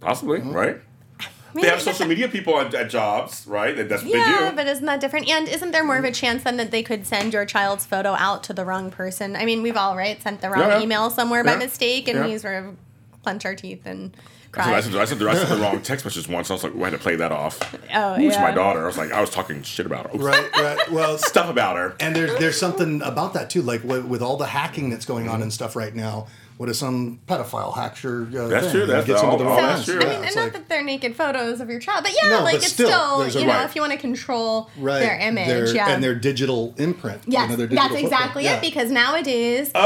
Possibly, Mm-hmm. right? I They have social media people at, at jobs, right? That's what Yeah, they do. but isn't that different? And isn't there more of a chance then that they could send your child's photo out to the wrong person? I mean, we've all right sent the wrong Yeah, yeah. email somewhere by mistake, and Yeah. we sort of clench our teeth and I cry. sent, I, sent the, I sent the wrong text message once. I was like, we had to play that off. Oh, Ooh, it's yeah. my daughter. I was like, I was talking shit about her. Oops. Right, right. Well, <laughs> Stuff about her. and there's there's something about that too. Like with, with all the hacking that's going on and stuff right now. What if some pedophile hacks your uh, That's thing true, that's gets all- into the all wrong that's hands? true. I Yeah, mean, and not like- that they're naked photos of your child, but yeah, No, like but it's still, still, there's a- you know, Right. if you want to control right, their image, their- yeah. and their digital imprint. you know, their digital that's footprint. exactly Yeah. it. Because nowadays, Oh.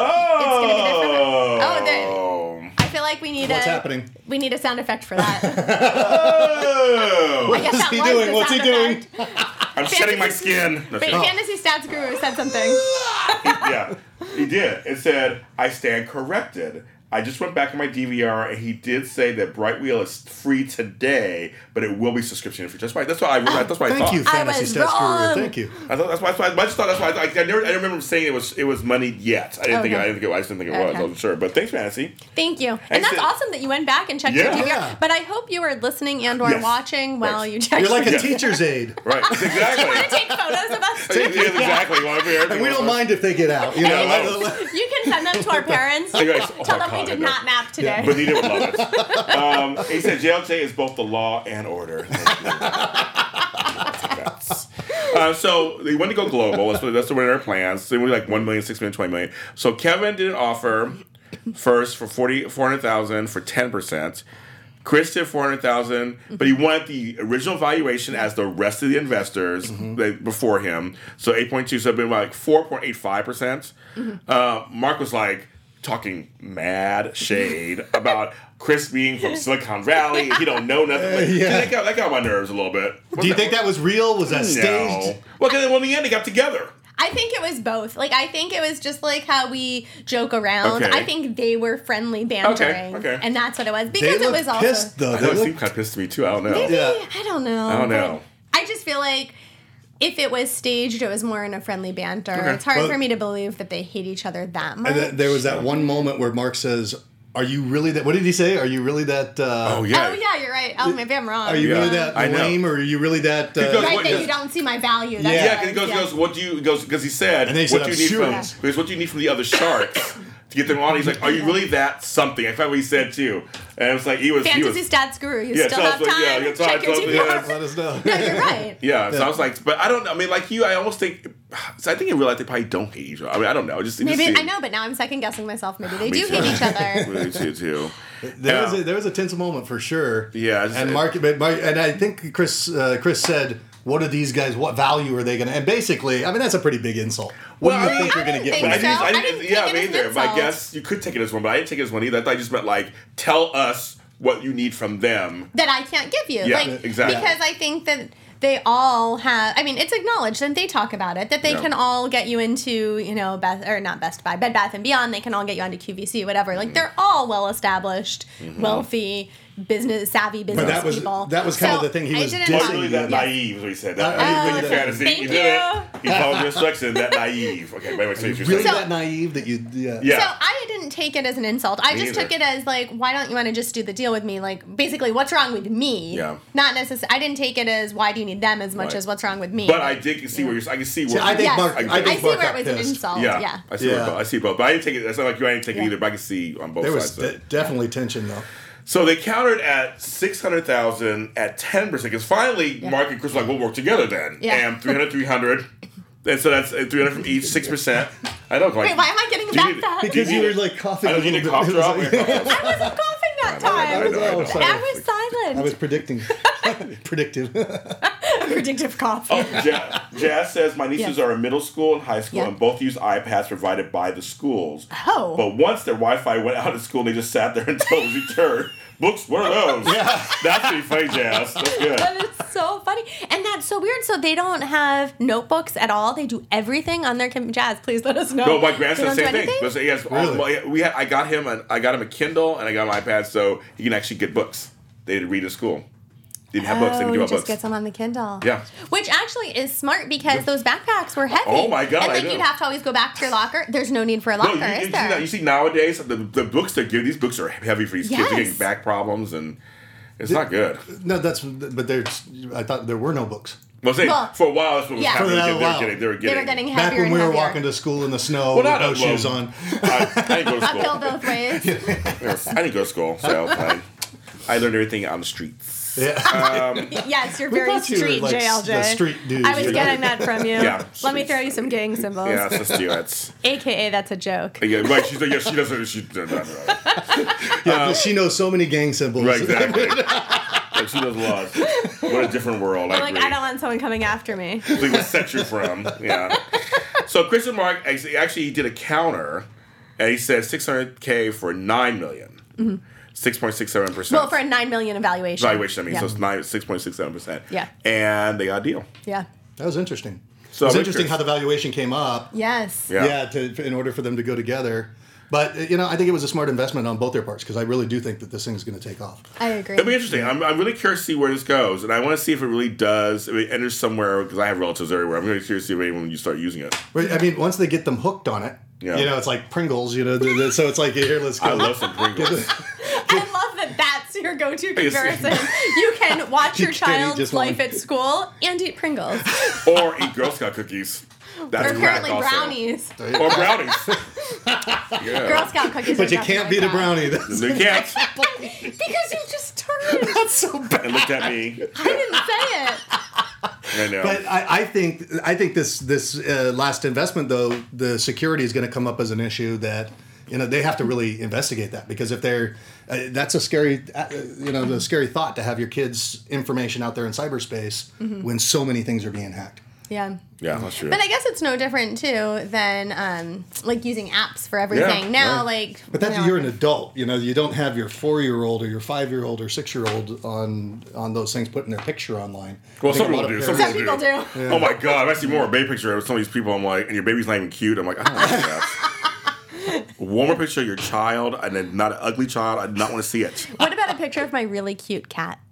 gonna be different. Oh, Oh, I feel like we need What's a happening? we need a sound effect for that. <laughs> Oh, I guess What's that he was doing? the What's he sound doing? effect. <laughs> I'm shedding my skin. No, Wait, shit. Fantasy Stats Guru said something. <laughs> yeah, he did. It said, "I stand corrected." I just went back in my DVR, and he did say that Brightwheel is free today, but it will be subscription free. That's why. That's why I. That's why I thought. Thank you, I Fantasy was Stats Guru. wrong. Thank you. I thought that's why. That's why I just thought that's why. I, I never. I didn't remember him saying it was. It was money yet. I didn't think. I didn't think. It, I just didn't think it was. I wasn't sure. But thanks, Fantasy. Thank you. And Thanks that's to- awesome that you went back and checked Yeah. your DVR. Yeah. But I hope you were listening and or Yes. watching while Right. you checked You're like a your teacher's <laughs> aid. Right. <laughs> Exactly. You want to take photos of us. <laughs> Yeah, exactly. Well, And we don't mind if they get out. You know. You can send them to our parents. You guys- Tell them we did not map today. But Nina would love it. <laughs> Um, he said JLJ is both the law and order. Thank you. That's- uh, so they wanted to go global. That's what that's what their plans. They were like 1 million, 6 million, 20 million. So Kevin did an offer first for 40, 400,000 for 10%. Chris did 400,000, but he wanted the original valuation as the rest of the investors that- before him. So 8.2, so it'd been like 4.85%. percent Uh, Mark was like talking mad shade about Chris being from Silicon Valley. He don't know nothing. Like, <laughs> Yeah. that, got, that got my nerves a little bit. Do you think that was real? Was that staged? No. Well, 'cause, well, in the end, they got together. I think it was both. Like I think it was just like how we joke around. Okay. I think they were friendly bantering, okay. and that's what it was. They Because it look was also pissed though. I They know it look- seemed kind of pissed to me too. I don't know. Maybe, Yeah. I don't know. I don't but know. I just feel like if it was staged, it was more in a friendly banter. Okay. It's hard Well- for me to believe that they hate each other that much. And then there was that one moment where Mark says, "Are you really that? What did he say? Are you really that? Uh, Oh yeah. Oh yeah, you're right. Oh, maybe I'm wrong. Are you Yeah. really that I know. lame, or are you really that?" Uh, Because- right what- that yes. you don't see my value. That's Yeah. Yeah, because he goes, it he was, goes, what do you goes because he said, And then he what do you need serious." from because what do you need from the other sharks <laughs> to get them on? He's like, are you really that something? I forgot what he said too, and it was like he was he Fantasy was stats guru. You Yeah, still so have like, time. yeah, you got Check time, your so- DVR. yeah. Let us know. No, you're right. <laughs> yeah. So I was like, but I don't. I mean, like you, I almost think. So I think in real life they probably don't hate each other. I mean, I don't know. It just it Maybe just I know, but now I'm second guessing myself. Maybe they do hate each other. <laughs> Me too, too. There was a, there was a tense moment for sure. Yeah, it's- and Mark, but Mark, and I think Chris uh, Chris said, "What are these guys? What value are they going to?" And basically, I mean, that's a pretty big insult. What Well, do I you mean, think you're going to get? think from so. it? I I didn't yeah, take it me as either. But I insult. guess you could take it as one, but I didn't take it as one either. I thought I just meant like tell us what you need from them. that I can't give you. Yeah, like exactly. because I think that they all have I mean, it's acknowledged and they talk about it that they Yeah. can all get you into, you know, Best or not Best Buy, Bed Bath and Beyond, they can all get you onto QVC, whatever. Mm-hmm. Like they're all well established, wealthy, business savvy business that was- people. that was kind of the thing he I was didn't dissing Wasn't really that Yes. naive, is what he said. That, Uh, I uh, really fantasy. thank he did it. you. He followed the instructions. That naive. Okay, wait, wait. So you're Really saying- that naive that you? Yeah. Yeah. So I didn't take it as an insult. I Me just either. took it as like, why don't you want to just do the deal with me? Like, basically, what's wrong with me? Yeah. Not necessarily. I didn't take it as why do you need them as much Right. as what's wrong with me. But I did see where you're. I can see where. See, I think Yes. Mark. I I, think I think see where it was an insult. yeah, Yeah. I see. Yeah. Both, I see both, but I didn't take it. It's not like you. I didn't take it either. But I can see on both sides. There was sides. of it. de- definitely tension though. So they countered at six hundred thousand at ten percent because finally Mark and Chris were like, we'll work together then. Yeah. And 300, 300. And so that's uh, 300 from each, 6%. I don't know. Like, Wait, why am I getting Do you back need- that? Because you were like coughing. I don't a need a cough was drop. like- I wasn't coughing that I time. know, I know. Sorry. I was silent. I was predicting. <laughs> Predictive. <laughs> predictive <laughs> oh, coffee. Oh, Ja- Jazz says my nieces Yeah. are in middle school and high school, Yeah. and both use iPads provided by the schools. Oh. But once their Wi-Fi went out of school, they just sat there <laughs> until it was returned. Books, what are those? Yeah, that's pretty funny, Jazz. That's good. That is so funny. And that's so weird. So they don't have notebooks at all. They do everything on their com- Jazz. Please let us know. No, my They grandson don't same thing. anything? But so he um, Really? well, we had, I got him an, I got him a Kindle and I got him an iPad so he can actually get books. They didn't read at school. Didn't have books. They Oh, didn't he do just books. gets them on the Kindle. Yeah. Which actually is smart because those backpacks were heavy. Oh my God, And I like know. you'd have to always go back to your locker. There's no need for a locker, you, you, is see there? that- you see nowadays the, the books they give these books are heavy for these kids. They're getting back problems and it's not good. no, that's. But there's. I thought there were no books. Well, say, Well, for a while that's what was yeah. happening. For a They, were getting, they were they getting. were getting Back when and we were heavier. walking to school in the snow Well, with not no well, shoes on. I, I didn't go to Uphill school. both ways. Yes, <laughs> I didn't go to school, so I, I learned everything on the streets. Yeah. <laughs> Um, yes, you're very thought you were, street, like, JLJ. the street dudes, I was you know? getting that from you. <laughs> Yeah. Let me throw you some gang symbols. Yeah, let's do it. AKA, that's a joke. Yeah, right. She's like, yeah, she doesn't. She doesn't. yeah, but she knows so many gang symbols. Right, exactly. <laughs> like she does a lot. What a different world. I I'm like, agree. I don't want someone coming after me. Like what set you from. Yeah. So Christian Mark actually, actually he did a counter, and he said 600k for nine million. Mm-hmm. Six point six seven percent. Well, for a nine million evaluation. valuation, I mean, Yeah. so it's nine six point six seven percent. Yeah. and they got a deal. yeah. That was interesting. So it's I'm interesting curious. how the valuation came up. Yes. Yeah. Yeah, to, in order for them to go together. But you know, I think it was a smart investment on both their parts because I really do think that this thing is going to take off. I agree. It'll be interesting. I'm, I'm really curious to see where this goes, and I want to see if it really does. If it enters somewhere because I have relatives everywhere. I'm really curious to see if anyone when you start using it. I mean, once they get them hooked on it, Yeah. you know, it's like Pringles. You know, the- the- so it's like here, let's go. I love some Pringles. <laughs> I love that that's your go-to comparison. you can watch <laughs> your You child's life one. at school and eat Pringles, or eat Girl Scout cookies. That's or crack apparently also. brownies. Or brownies. <laughs> yeah. Girl Scout cookies. but are you can't definitely beat a brownie. That's, You can't. <laughs> because you just turned. <laughs> that's so bad. And look at me. I didn't say it. I know. But I, I think I think this this uh, last investment though the security is going to come up as an issue that you know they have to really investigate that because if they're uh, that's a scary uh, you know the scary thought to have your kids information out there in cyberspace Mm-hmm. when so many things are being hacked. Yeah. yeah, that's true. But I guess it's no different too than um, like using apps for everything. Yeah, now, yeah. like But that's you know, you're an adult. You know, you don't have your four year old or your five year old or six year old on on those things putting their picture online. well, I think some a people do. of Some parents- people, Some people do. Oh my god! I've seen more a baby picture of some of these people. I'm like, and your baby's not even cute. I'm like, I don't like that. <laughs> One more picture of your child, and then not an ugly child. I do not want to see it. What about a picture of my really cute cats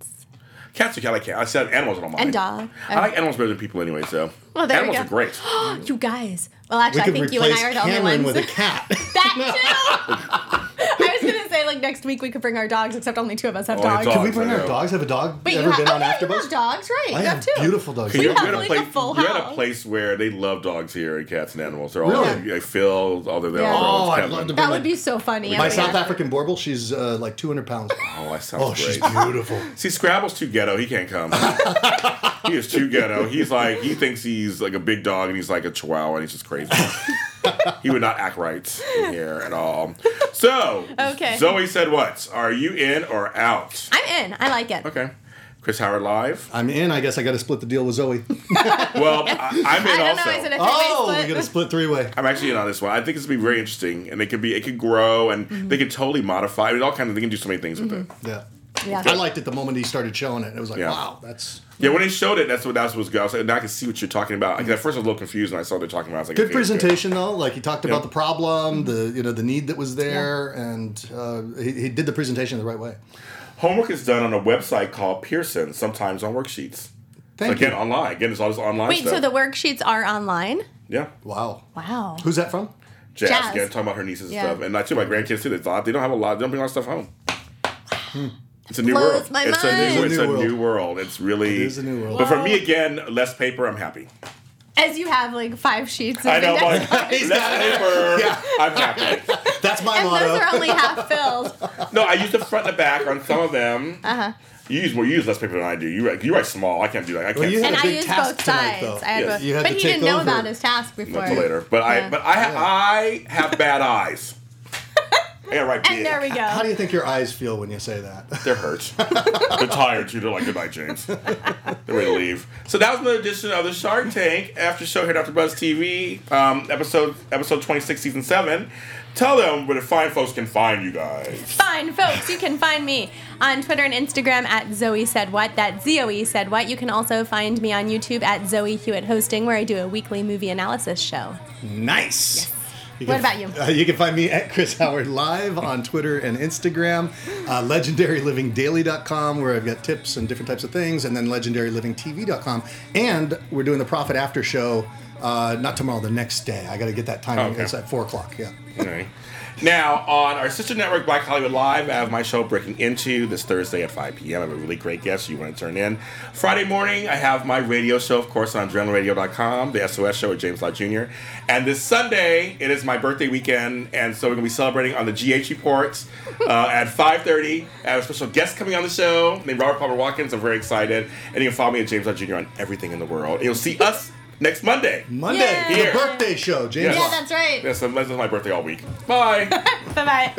Cats are cat. I can't. I said animals. I don't mind. and dog? I like oh. animals better than people anyway. So Well, there animals we are great. <gasps> you guys. Well, We actually, I think you and I are the only ones. with a cat. <laughs> that too. <laughs> I was gonna say like next week we could bring our dogs, except only two of us have Oh, dogs. it's Can we bring I our know. dogs? Have a dog Wait, ever you have, been oh, on yeah, you AfterBuzz? have dogs, right? I you have have two. beautiful dogs. You, We you have had a like place. a full you had a house. place where they love dogs here and Cats and Animals. They're all Really? like Phil, all their Yeah. Oh, I'd love to That would be so funny. My Oh, South yeah. African Boerboel, she's uh, like 200 pounds. Oh, that sounds Oh, great. she's beautiful. <laughs> See, Scrabble's too ghetto. He can't come. <laughs> he is too ghetto. He's like he thinks he's like a big dog, and he's like a chihuahua, and he's just crazy. <laughs> <laughs> he would not act right in here at all. So, Okay. Zoe said, "What? Are you in or out?" I'm in. I like it. Okay. Chris Howard live. I'm in. I guess I got to split the deal with Zoe. <laughs> Well, I, I'm in I don't also. know. Is it a Oh, three-way we split? got to split three way. I'm actually in on this one. I think it's gonna be very interesting, and it could be, it could grow, and Mm-hmm. they could totally modify. I mean, all kinds of. They can do so many things with it. Yeah. Yeah. I liked it the moment he started showing it. It was like, Yeah. wow, that's Yeah, when they showed it, that's what that's what's good. I was like, now I can see what you're talking about. Like, at first, I was a little confused when I saw what they're talking about. I was like, good okay, okay. presentation though. Like he talked Yeah. about the problem, the you know the need that was there, and uh, he, he did the presentation the right way. Homework is done on a website called Pearson, sometimes on worksheets. Thank you. Again, you. online. Again, it's all this online Wait, stuff. so the worksheets are online? yeah, Wow. Wow. Who's that from? Jazz, Jazz. again, talking about her nieces Yeah. and stuff, and not too my grandkids too. They thought they don't have a lot. They don't bring a lot of stuff home. It's a new world. my it's mind. a new. It's It's a a new new world. It's really. It is a new world. But for me, again, less paper. I'm happy. As you have like five sheets. Of I know, index like less got paper. <laughs> Yeah. I'm happy. That's my and motto. those are only half filled. <laughs> No, I use the front and the back on some of them. Uh Uh-huh. You use more. You use less paper than I do. You write. You write small. I can't do that. I can't. Well, you had And a I big used task both tonight, sides. though. I had Yes. both. You but he didn't know about his task before. Until later. But I. But I. Ha- I have bad eyes. I gotta big. And there we go. How do you think your eyes feel when you say that? They're hurt. <laughs> They're tired too. They're like, good night, James. They're ready to leave. So that was another edition of the Shark Tank after show here at AfterBuzz TV, um, episode episode 26, season 7. Tell them where the fine folks can find you guys. Fine, folks. You can find me on Twitter and Instagram at Zoe Said What. That Zoe Said What. You can also find me on YouTube at Zoe Hewitt Hosting, where I do a weekly movie analysis show. Nice. You What can- about you? Uh, you can find me at Chris Howard Live on Twitter and Instagram, uh, legendarylivingdaily.com, where I've got tips and different types of things, and then legendarylivingtv.com. And we're doing the Profit After Show, uh, not tomorrow, the next day. I got to get that timing. Okay. It's at 4 o'clock, yeah. Okay. Now, on our sister network, Black Hollywood Live, I have my show Breaking Into this Thursday at 5 p.m. I have a really great guest you want to turn in. Friday morning, I have my radio show, of course, on adrenalinradio.com, the SOS show with James Lott Jr. And this Sunday, it is my birthday weekend, and so we're going to be celebrating on the GH Reports uh, at 5.30. I have a special guest coming on the show named Robert Palmer Watkins. I'm very excited. And you can follow me at James Lott Jr. on everything in the world. You'll see us next Monday. Monday, Yay. Here. the birthday show, James. Yeah, Lott. that's right. Yes, this is my birthday all week. Bye. <laughs> Bye bye.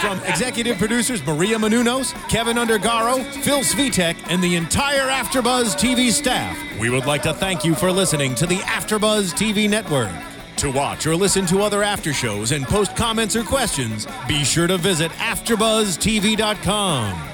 From executive producers Maria Menounos, Keven Undergaro, Phil Svitek, and the entire AfterBuzz TV staff, we would like to thank you for listening to the AfterBuzz TV network. To watch or listen to other after shows and post comments or questions, be sure to visit AfterBuzzTV.com.